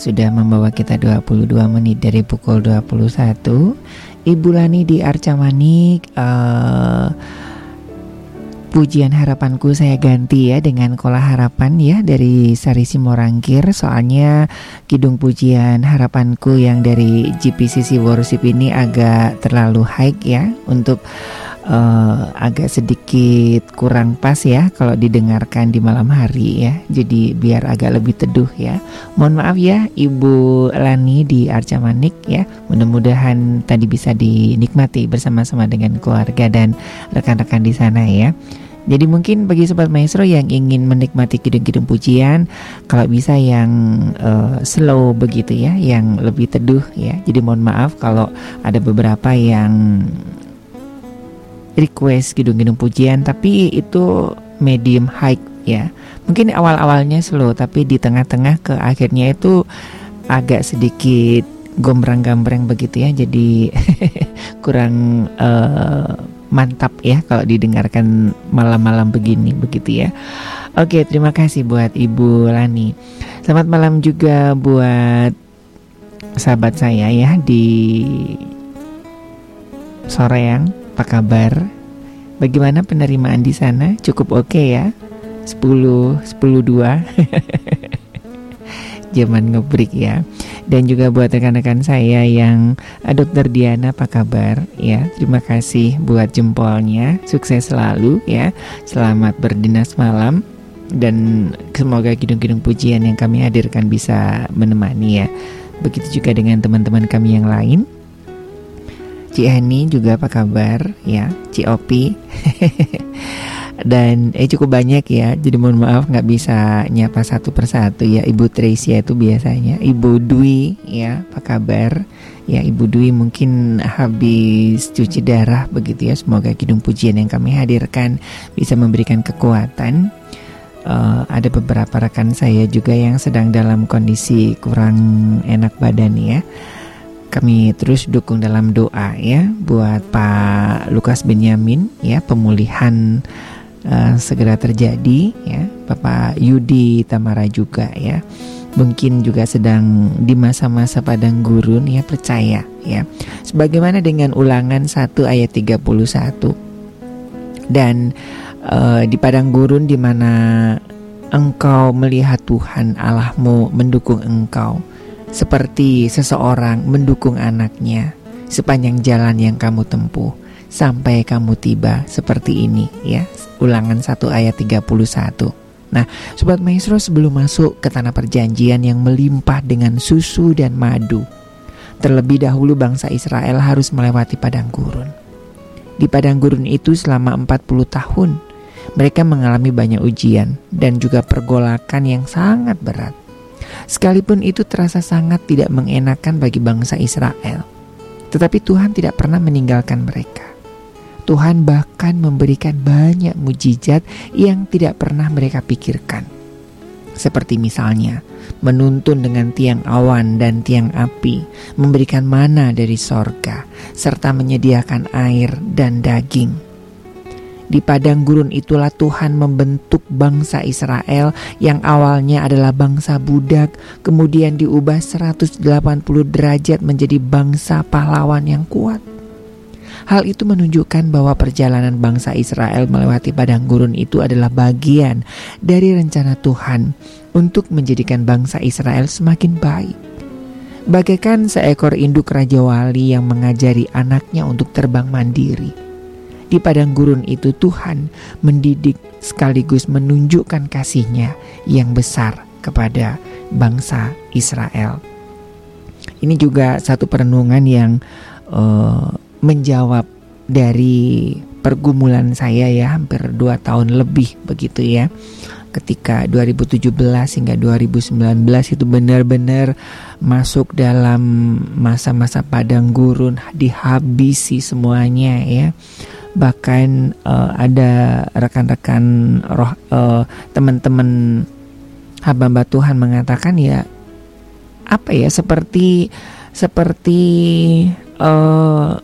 Sudah membawa kita 22 menit dari pukul 21 Ibu Lani di Arca Manik uh, Pujian harapanku saya ganti ya dengan Kola Harapan ya dari Sari Simorangkir. Soalnya Kidung Pujian harapanku yang dari GPCC Worship ini agak terlalu high ya Untuk uh, agak sedikit kurang pas ya kalau didengarkan di malam hari ya. Jadi biar agak lebih teduh ya. Mohon maaf ya Ibu Lani di Arca Manik ya. Mudah-mudahan tadi bisa dinikmati bersama-sama dengan keluarga dan rekan-rekan di sana ya. Jadi mungkin bagi sobat maestro yang ingin menikmati kidung-kidung pujian, kalau bisa yang uh, slow begitu ya, yang lebih teduh ya. Jadi mohon maaf kalau ada beberapa yang request gedung-gedung pujian. Tapi itu medium high ya. Mungkin awal-awalnya slow tapi di tengah-tengah ke akhirnya itu agak sedikit gombrang-gambreng begitu ya. Jadi [LAUGHS] kurang uh, mantap ya kalau didengarkan malam-malam begini begitu ya. Oke terima kasih buat Ibu Lani. Selamat malam juga buat sahabat saya ya di sore yang apa kabar? Bagaimana penerimaan di sana? Cukup oke okay ya? 10 10 2. Zaman ngebreak ya. Dan juga buat rekan-rekan saya yang ah, Dokter Diana apa kabar ya? Terima kasih buat jempolnya. Sukses selalu ya. Selamat berdinas malam dan semoga kidung-kidung pujian yang kami hadirkan bisa menemani ya. Begitu juga dengan teman-teman kami yang lain Ci Hani juga apa kabar? Ya Ci Opi. [LAUGHS] Dan eh cukup banyak ya jadi mohon maaf nggak bisa nyapa satu persatu ya. Ibu Tracy itu biasanya. Ibu Dwi ya apa kabar? Ya Ibu Dwi mungkin habis cuci darah begitu ya. Semoga kidung pujian yang kami hadirkan bisa memberikan kekuatan. Uh, ada beberapa rekan saya juga yang sedang dalam kondisi kurang enak badan ya kami terus dukung dalam doa ya buat Pak Lukas Benyamin ya pemulihan uh, segera terjadi ya. Bapak Yudi Tamara juga ya. Mungkin juga sedang di masa-masa padang gurun ya percaya ya. Sebagaimana dengan ulangan 1 ayat 31 dan uh, di padang gurun di mana engkau melihat Tuhan Allahmu mendukung engkau seperti seseorang mendukung anaknya sepanjang jalan yang kamu tempuh sampai kamu tiba seperti ini ya. Ulangan 1 ayat 31. Nah, sobat maestro sebelum masuk ke tanah perjanjian yang melimpah dengan susu dan madu, terlebih dahulu bangsa Israel harus melewati padang gurun. Di padang gurun itu selama 40 tahun, mereka mengalami banyak ujian dan juga pergolakan yang sangat berat. Sekalipun itu terasa sangat tidak mengenakan bagi bangsa Israel, tetapi Tuhan tidak pernah meninggalkan mereka. Tuhan bahkan memberikan banyak mujizat yang tidak pernah mereka pikirkan. Seperti misalnya, menuntun dengan tiang awan dan tiang api, memberikan mana dari sorga, serta menyediakan air dan daging di padang gurun itulah Tuhan membentuk bangsa Israel yang awalnya adalah bangsa budak, kemudian diubah 180 derajat menjadi bangsa pahlawan yang kuat. Hal itu menunjukkan bahwa perjalanan bangsa Israel melewati padang gurun itu adalah bagian dari rencana Tuhan untuk menjadikan bangsa Israel semakin baik. Bagaikan seekor induk raja wali yang mengajari anaknya untuk terbang mandiri. Di padang gurun itu Tuhan mendidik sekaligus menunjukkan kasihnya yang besar kepada bangsa Israel. Ini juga satu perenungan yang uh, menjawab dari pergumulan saya ya hampir dua tahun lebih begitu ya ketika 2017 hingga 2019 itu benar-benar masuk dalam masa-masa padang gurun dihabisi semuanya ya bahkan uh, ada rekan-rekan roh uh, teman-teman hamba Tuhan mengatakan ya apa ya seperti seperti uh,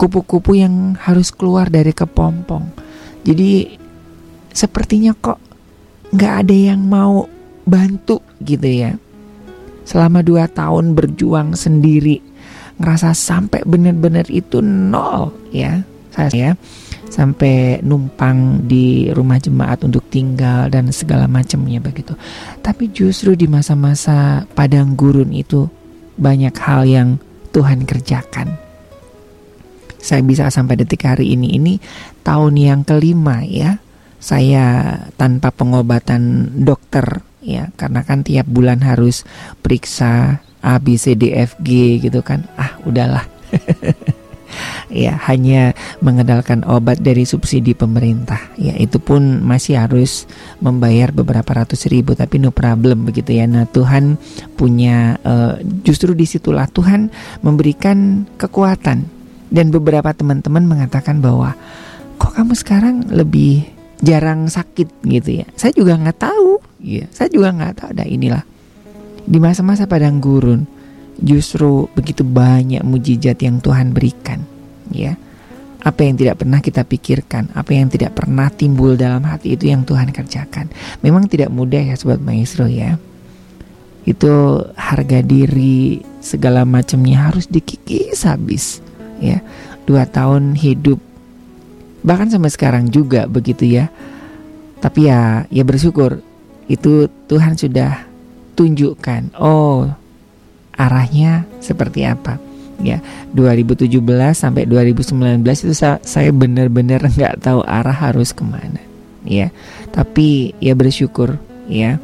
kupu-kupu yang harus keluar dari kepompong. Jadi sepertinya kok nggak ada yang mau bantu gitu ya. Selama dua tahun berjuang sendiri, ngerasa sampai benar-benar itu nol ya. Saya ya sampai numpang di rumah jemaat untuk tinggal dan segala macamnya begitu. Tapi justru di masa-masa padang gurun itu banyak hal yang Tuhan kerjakan. Saya bisa sampai detik hari ini ini tahun yang kelima ya. Saya tanpa pengobatan dokter ya karena kan tiap bulan harus periksa A B C D F G gitu kan. Ah, udahlah. [LAUGHS] ya hanya mengandalkan obat dari subsidi pemerintah. Ya itu pun masih harus membayar beberapa ratus ribu tapi no problem begitu ya. Nah Tuhan punya uh, justru di situlah Tuhan memberikan kekuatan. Dan beberapa teman-teman mengatakan bahwa kok kamu sekarang lebih jarang sakit? gitu ya. Saya juga nggak tahu. Ya saya juga nggak tahu. Ada inilah. Di masa-masa padang gurun justru begitu banyak mujizat yang Tuhan berikan ya apa yang tidak pernah kita pikirkan, apa yang tidak pernah timbul dalam hati itu yang Tuhan kerjakan. Memang tidak mudah ya sobat maestro ya. Itu harga diri segala macamnya harus dikikis habis ya. Dua tahun hidup bahkan sampai sekarang juga begitu ya. Tapi ya ya bersyukur itu Tuhan sudah tunjukkan oh arahnya seperti apa. Ya 2017 sampai 2019 itu saya, benar-benar [LAUGHS] nggak tahu arah harus ke mana. Ya tapi ya bersyukur ya.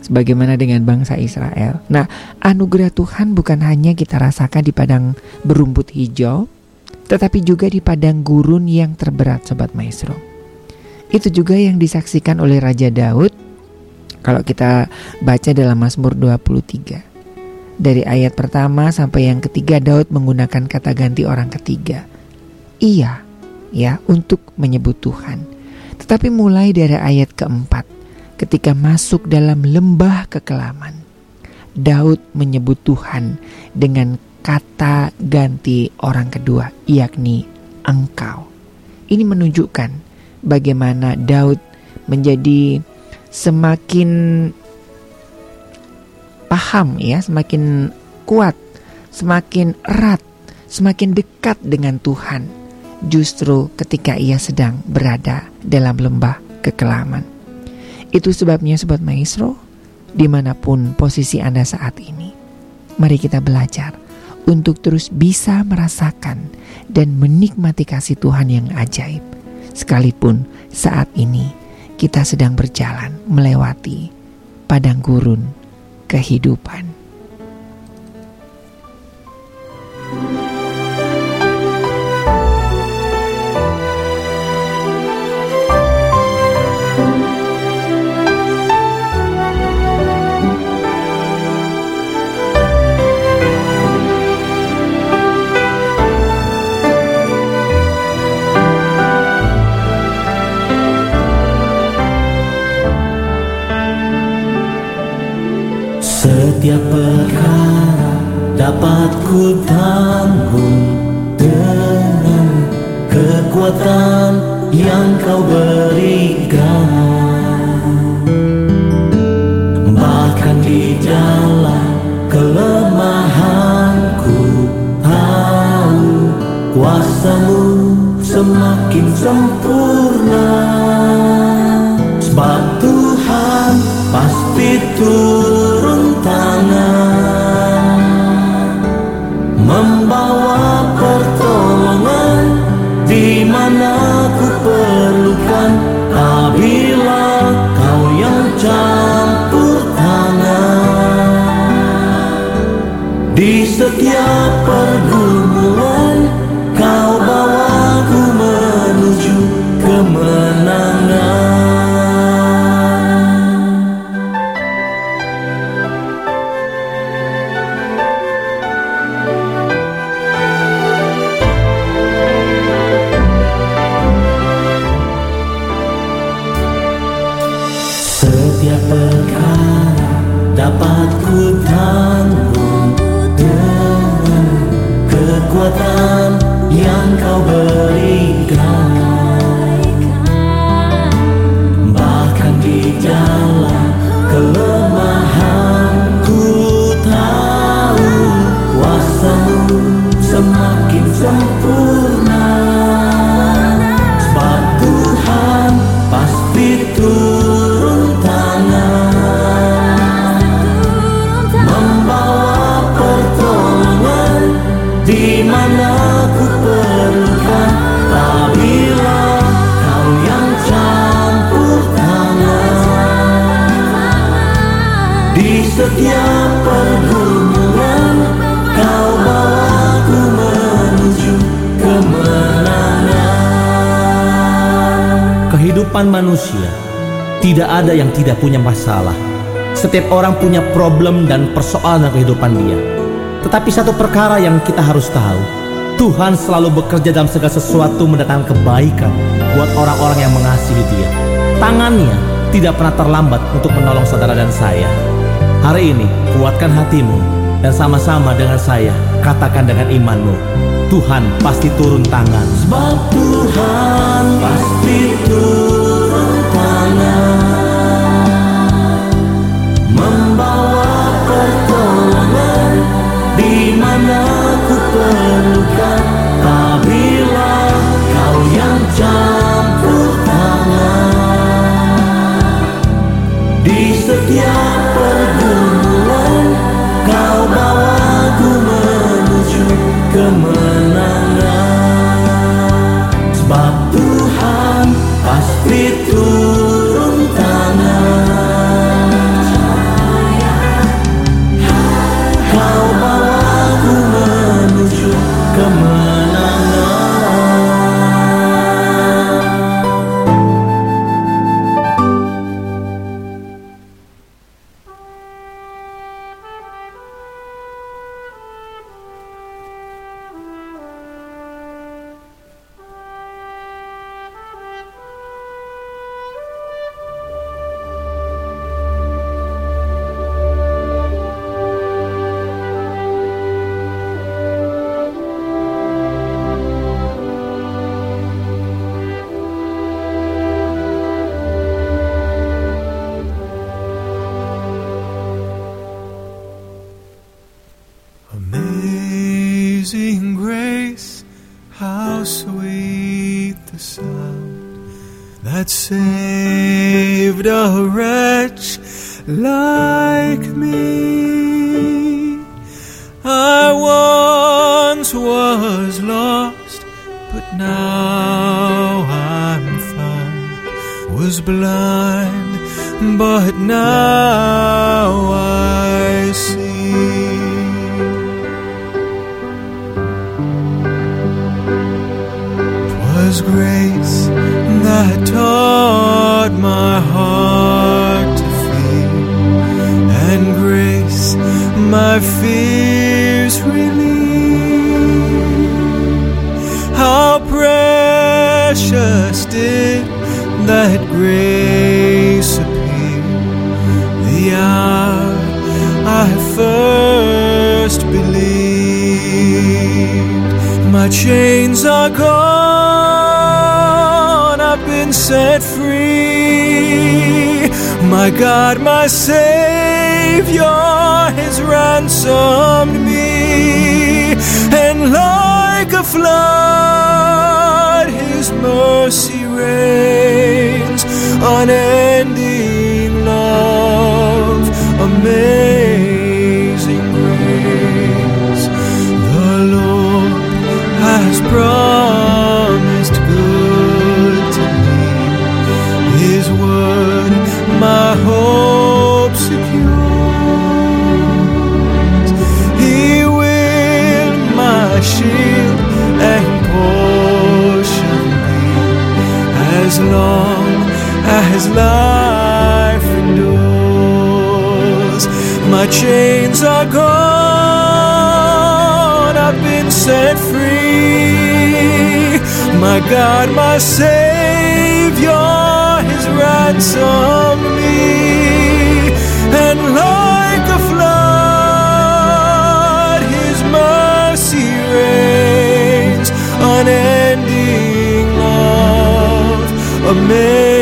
Sebagaimana dengan bangsa Israel. Nah anugerah Tuhan bukan hanya kita rasakan di padang berumput hijau tetapi juga di padang gurun yang terberat sobat maestro. Itu juga yang disaksikan oleh Raja Daud kalau kita baca dalam Mazmur 23 dari ayat pertama sampai yang ketiga Daud menggunakan kata ganti orang ketiga. Iya, ya untuk menyebut Tuhan. Tetapi mulai dari ayat keempat ketika masuk dalam lembah kekelaman. Daud menyebut Tuhan dengan kata ganti orang kedua yakni engkau. Ini menunjukkan bagaimana Daud menjadi semakin paham ya, semakin kuat, semakin erat, semakin dekat dengan Tuhan. Justru ketika ia sedang berada dalam lembah kekelaman. Itu sebabnya Sobat Maestro, di mana pun posisi Anda saat ini. Mari kita belajar untuk terus bisa merasakan dan menikmati kasih Tuhan yang ajaib. Sekalipun saat ini kita sedang berjalan melewati padang gurun kehidupan. Setiap perkara dapat ku tanggung dengan kekuatan yang kau berikan. Bahkan di dalam kelemahanku tahu kuasamu semakin sempurna. Sebab Tuhan pasti turun tangan Membawa pertolongan di mana ku perlukan. Apabila kau yang campur tangan Di setiap pergumulan tidak punya masalah. Setiap orang punya problem dan persoalan dalam kehidupan dia. Tetapi satu perkara yang kita harus tahu, Tuhan selalu bekerja dalam segala sesuatu mendatangkan kebaikan buat orang-orang yang mengasihi dia. Tangannya tidak pernah terlambat untuk menolong saudara dan saya. Hari ini, kuatkan hatimu dan sama-sama dengan saya katakan dengan imanmu, Tuhan pasti turun tangan. Sebab Tuhan pasti turun long as life endures. My chains are gone, I've been set free. My God, my Savior has ransomed me, and like a flood, His mercy reigns, unending love, amazing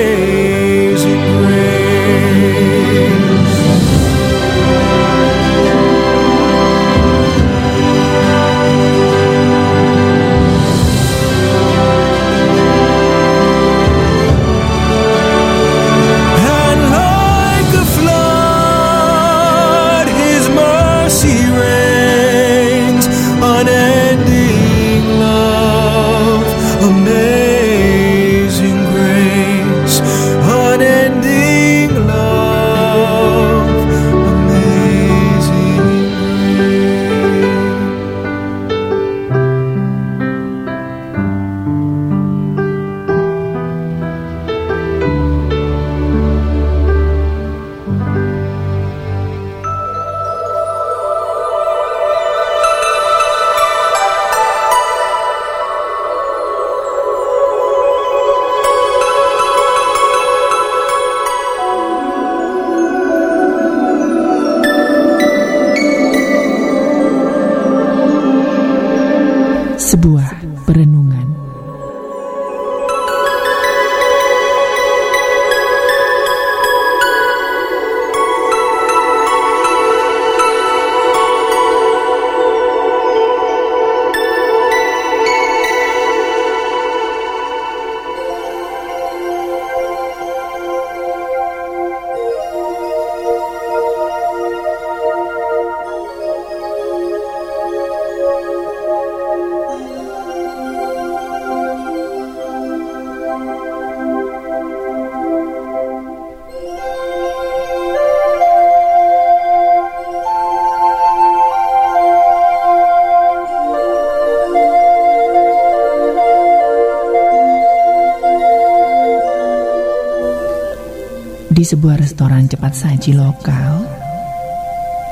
Sebuah restoran cepat saji lokal,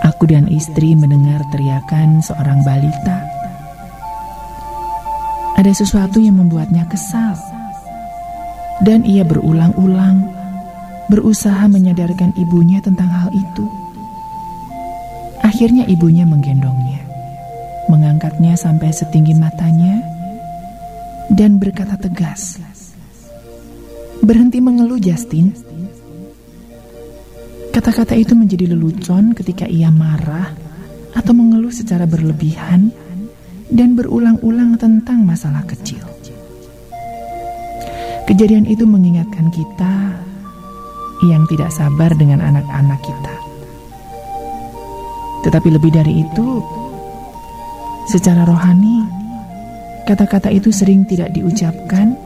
aku dan istri mendengar teriakan seorang balita. Ada sesuatu yang membuatnya kesal, dan ia berulang-ulang berusaha menyadarkan ibunya tentang hal itu. Akhirnya, ibunya menggendongnya, mengangkatnya sampai setinggi matanya, dan berkata tegas, "Berhenti mengeluh, Justin." Kata-kata itu menjadi lelucon ketika ia marah atau mengeluh secara berlebihan dan berulang-ulang tentang masalah kecil. Kejadian itu mengingatkan kita yang tidak sabar dengan anak-anak kita. Tetapi lebih dari itu, secara rohani, kata-kata itu sering tidak diucapkan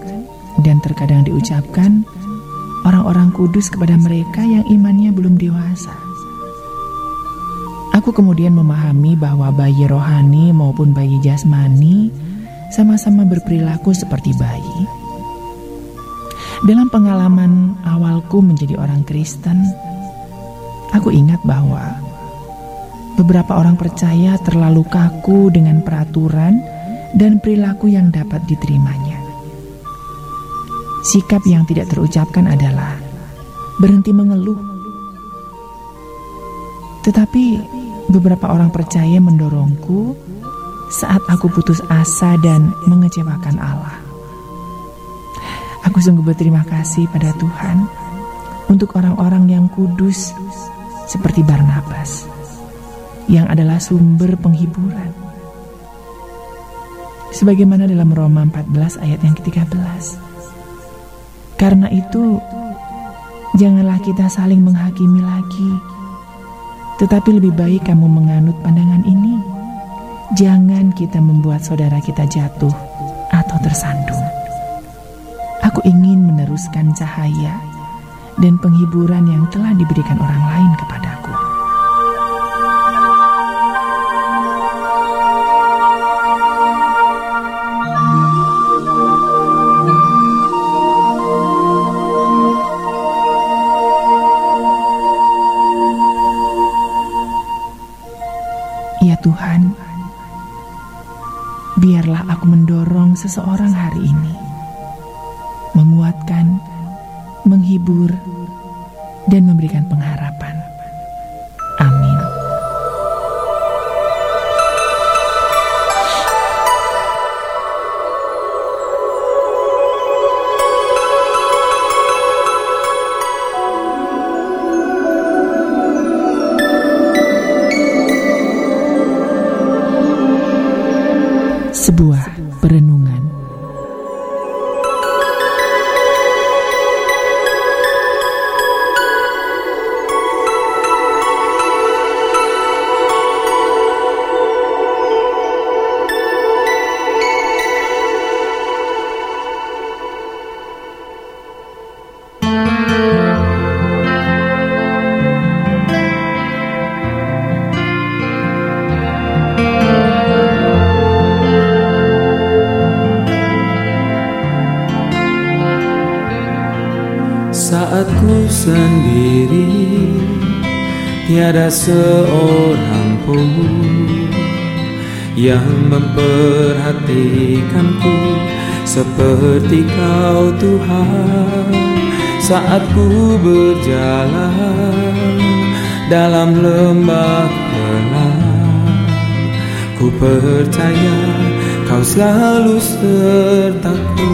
dan terkadang diucapkan orang-orang kudus kepada mereka yang imannya belum dewasa. Aku kemudian memahami bahwa bayi rohani maupun bayi jasmani sama-sama berperilaku seperti bayi. Dalam pengalaman awalku menjadi orang Kristen, aku ingat bahwa beberapa orang percaya terlalu kaku dengan peraturan dan perilaku yang dapat diterimanya. Sikap yang tidak terucapkan adalah berhenti mengeluh. Tetapi beberapa orang percaya mendorongku saat aku putus asa dan mengecewakan Allah. Aku sungguh berterima kasih pada Tuhan untuk orang-orang yang kudus seperti Barnabas yang adalah sumber penghiburan. Sebagaimana dalam Roma 14 ayat yang ke-13. Karena itu, janganlah kita saling menghakimi lagi, tetapi lebih baik kamu menganut pandangan ini. Jangan kita membuat saudara kita jatuh atau tersandung. Aku ingin meneruskan cahaya dan penghiburan yang telah diberikan orang lain kepadaku. Seorang pun Yang memperhatikanku. Seperti kau Tuhan Saat ku berjalan Dalam lembah gelap Ku percaya kau selalu sertaku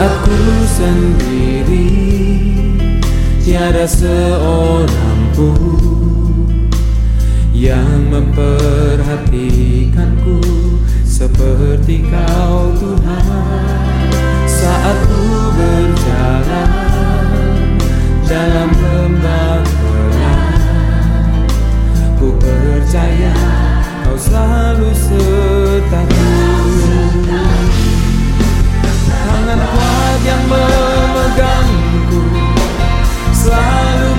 Saat ku sendiri Tiada seorang pun Yang memperhatikanku Seperti kau Tuhan. Saat ku berjalan Dalam lembah Ku percaya kau selalu sertaku Tangan kuat yang memegangku Selalu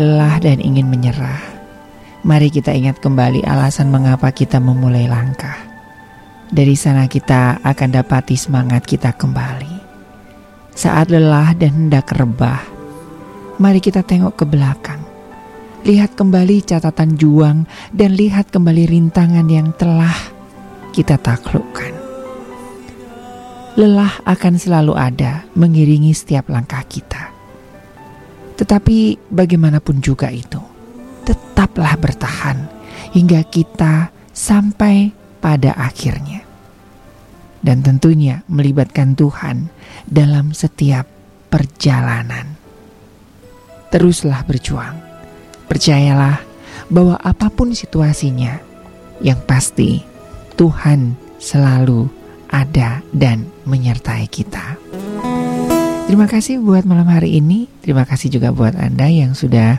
lelah dan ingin menyerah, mari kita ingat kembali alasan mengapa kita memulai langkah. Dari sana kita akan dapati semangat kita kembali. Saat lelah dan hendak rebah, mari kita tengok ke belakang. Lihat kembali catatan juang dan lihat kembali rintangan yang telah kita taklukkan. Lelah akan selalu ada mengiringi setiap langkah kita. Tetapi bagaimanapun juga itu, tetaplah bertahan hingga kita sampai pada akhirnya. Dan tentunya melibatkan Tuhan dalam setiap perjalanan. Teruslah berjuang. Percayalah bahwa apa pun situasinya, yang pasti Tuhan selalu ada dan menyertai kita. Terima kasih buat malam hari ini. Terima kasih juga buat Anda yang sudah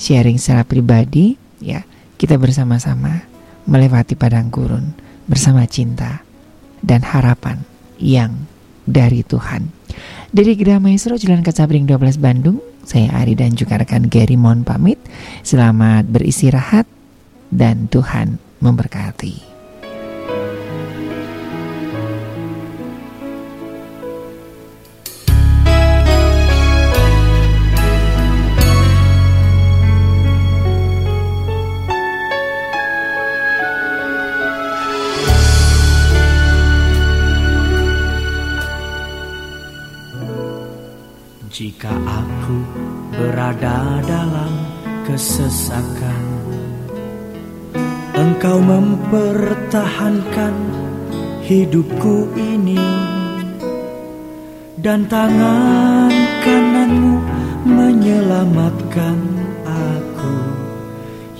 sharing secara pribadi ya. Kita bersama-sama melewati padang gurun bersama cinta dan harapan yang dari Tuhan. Dari Gerah Maestro Jalan Kacabring 12 Bandung, saya Ari dan juga rekan Gary mohon pamit. Selamat beristirahat dan Tuhan memberkati. Berada dalam kesesakan. Engkau mempertahankan hidupku ini. Dan tangan kananmu menyelamatkan aku.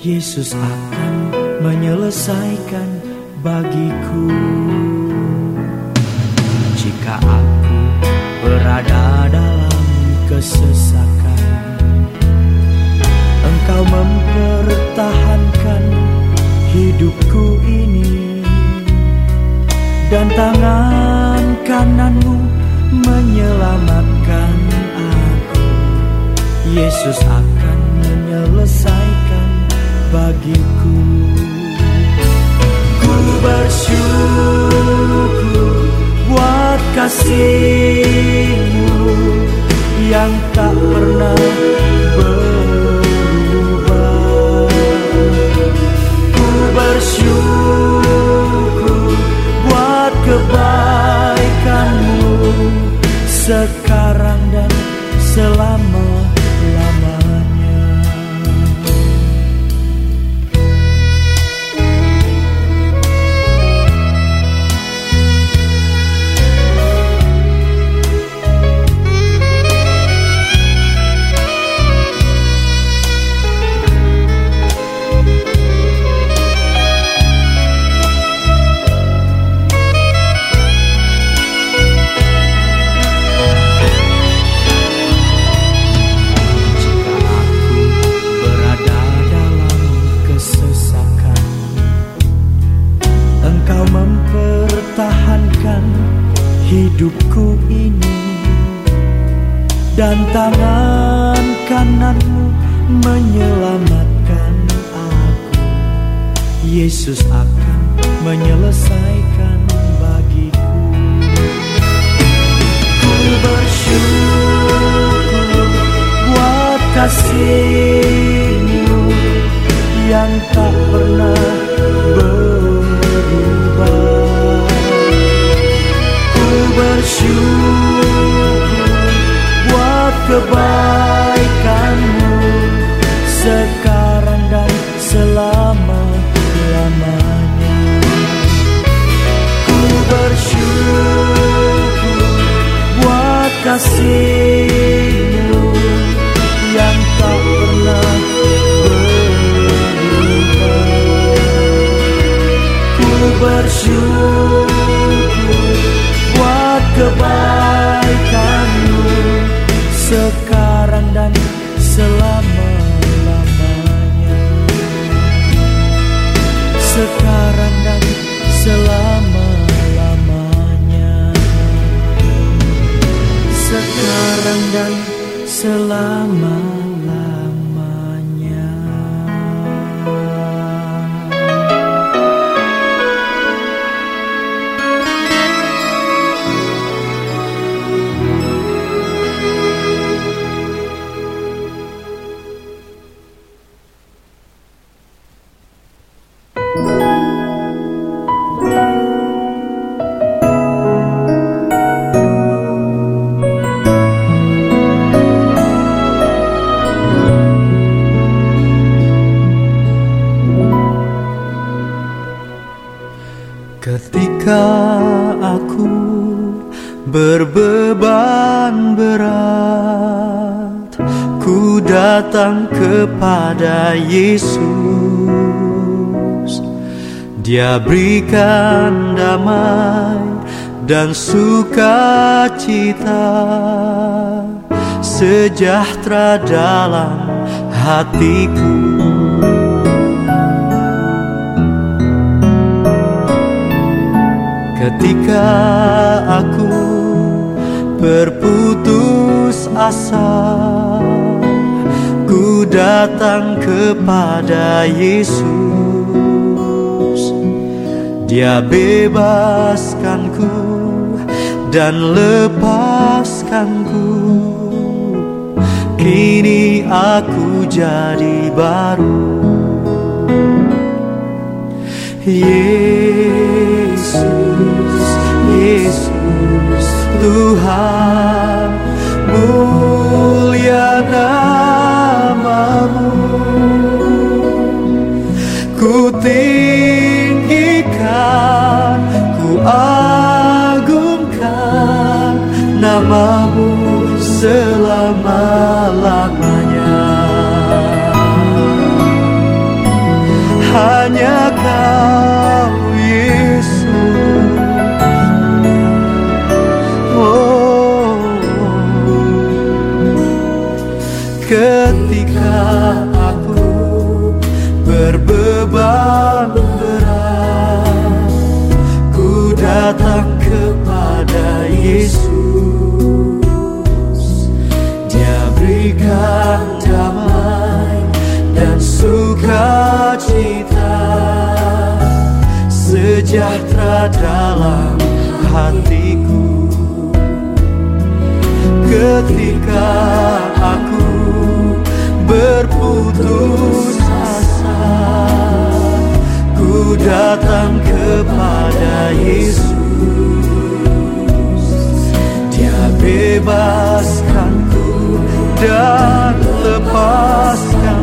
Yesus akan menyelesaikan bagiku. Jika aku berada dalam kesesakan Engkau mempertahankan hidupku ini. Dan tangan kananmu menyelamatkan aku. Yesus akan menyelesaikan bagiku. Ku bersyukur buat kasihmu yang tak pernah berubah bersyukur buat kebaikanmu sekarang dan selama-lamanya berikan damai dan sukacita. Sejahtera dalam hatiku. Ketika aku berputus asa Ku datang kepada Yesus Dia bebaskanku dan lepaskanku. Kini aku jadi baru. Yesus, Yesus, Tuhan mulia namamu. Ku ku agungkan namamu selama-lamanya. Hanya kau Sejahtera dalam hatiku. Ketika aku berputus asa Ku datang kepada Yesus. Dia bebaskanku dan lepaskanku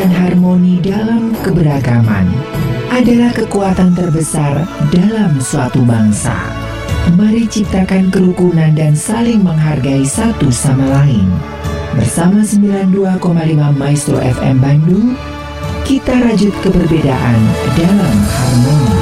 dan harmoni dalam keberagaman adalah kekuatan terbesar dalam suatu bangsa. Mari ciptakan kerukunan dan saling menghargai satu sama lain. Bersama 92,5 Maestro FM Bandung, kita rajut keberbedaan dalam harmoni.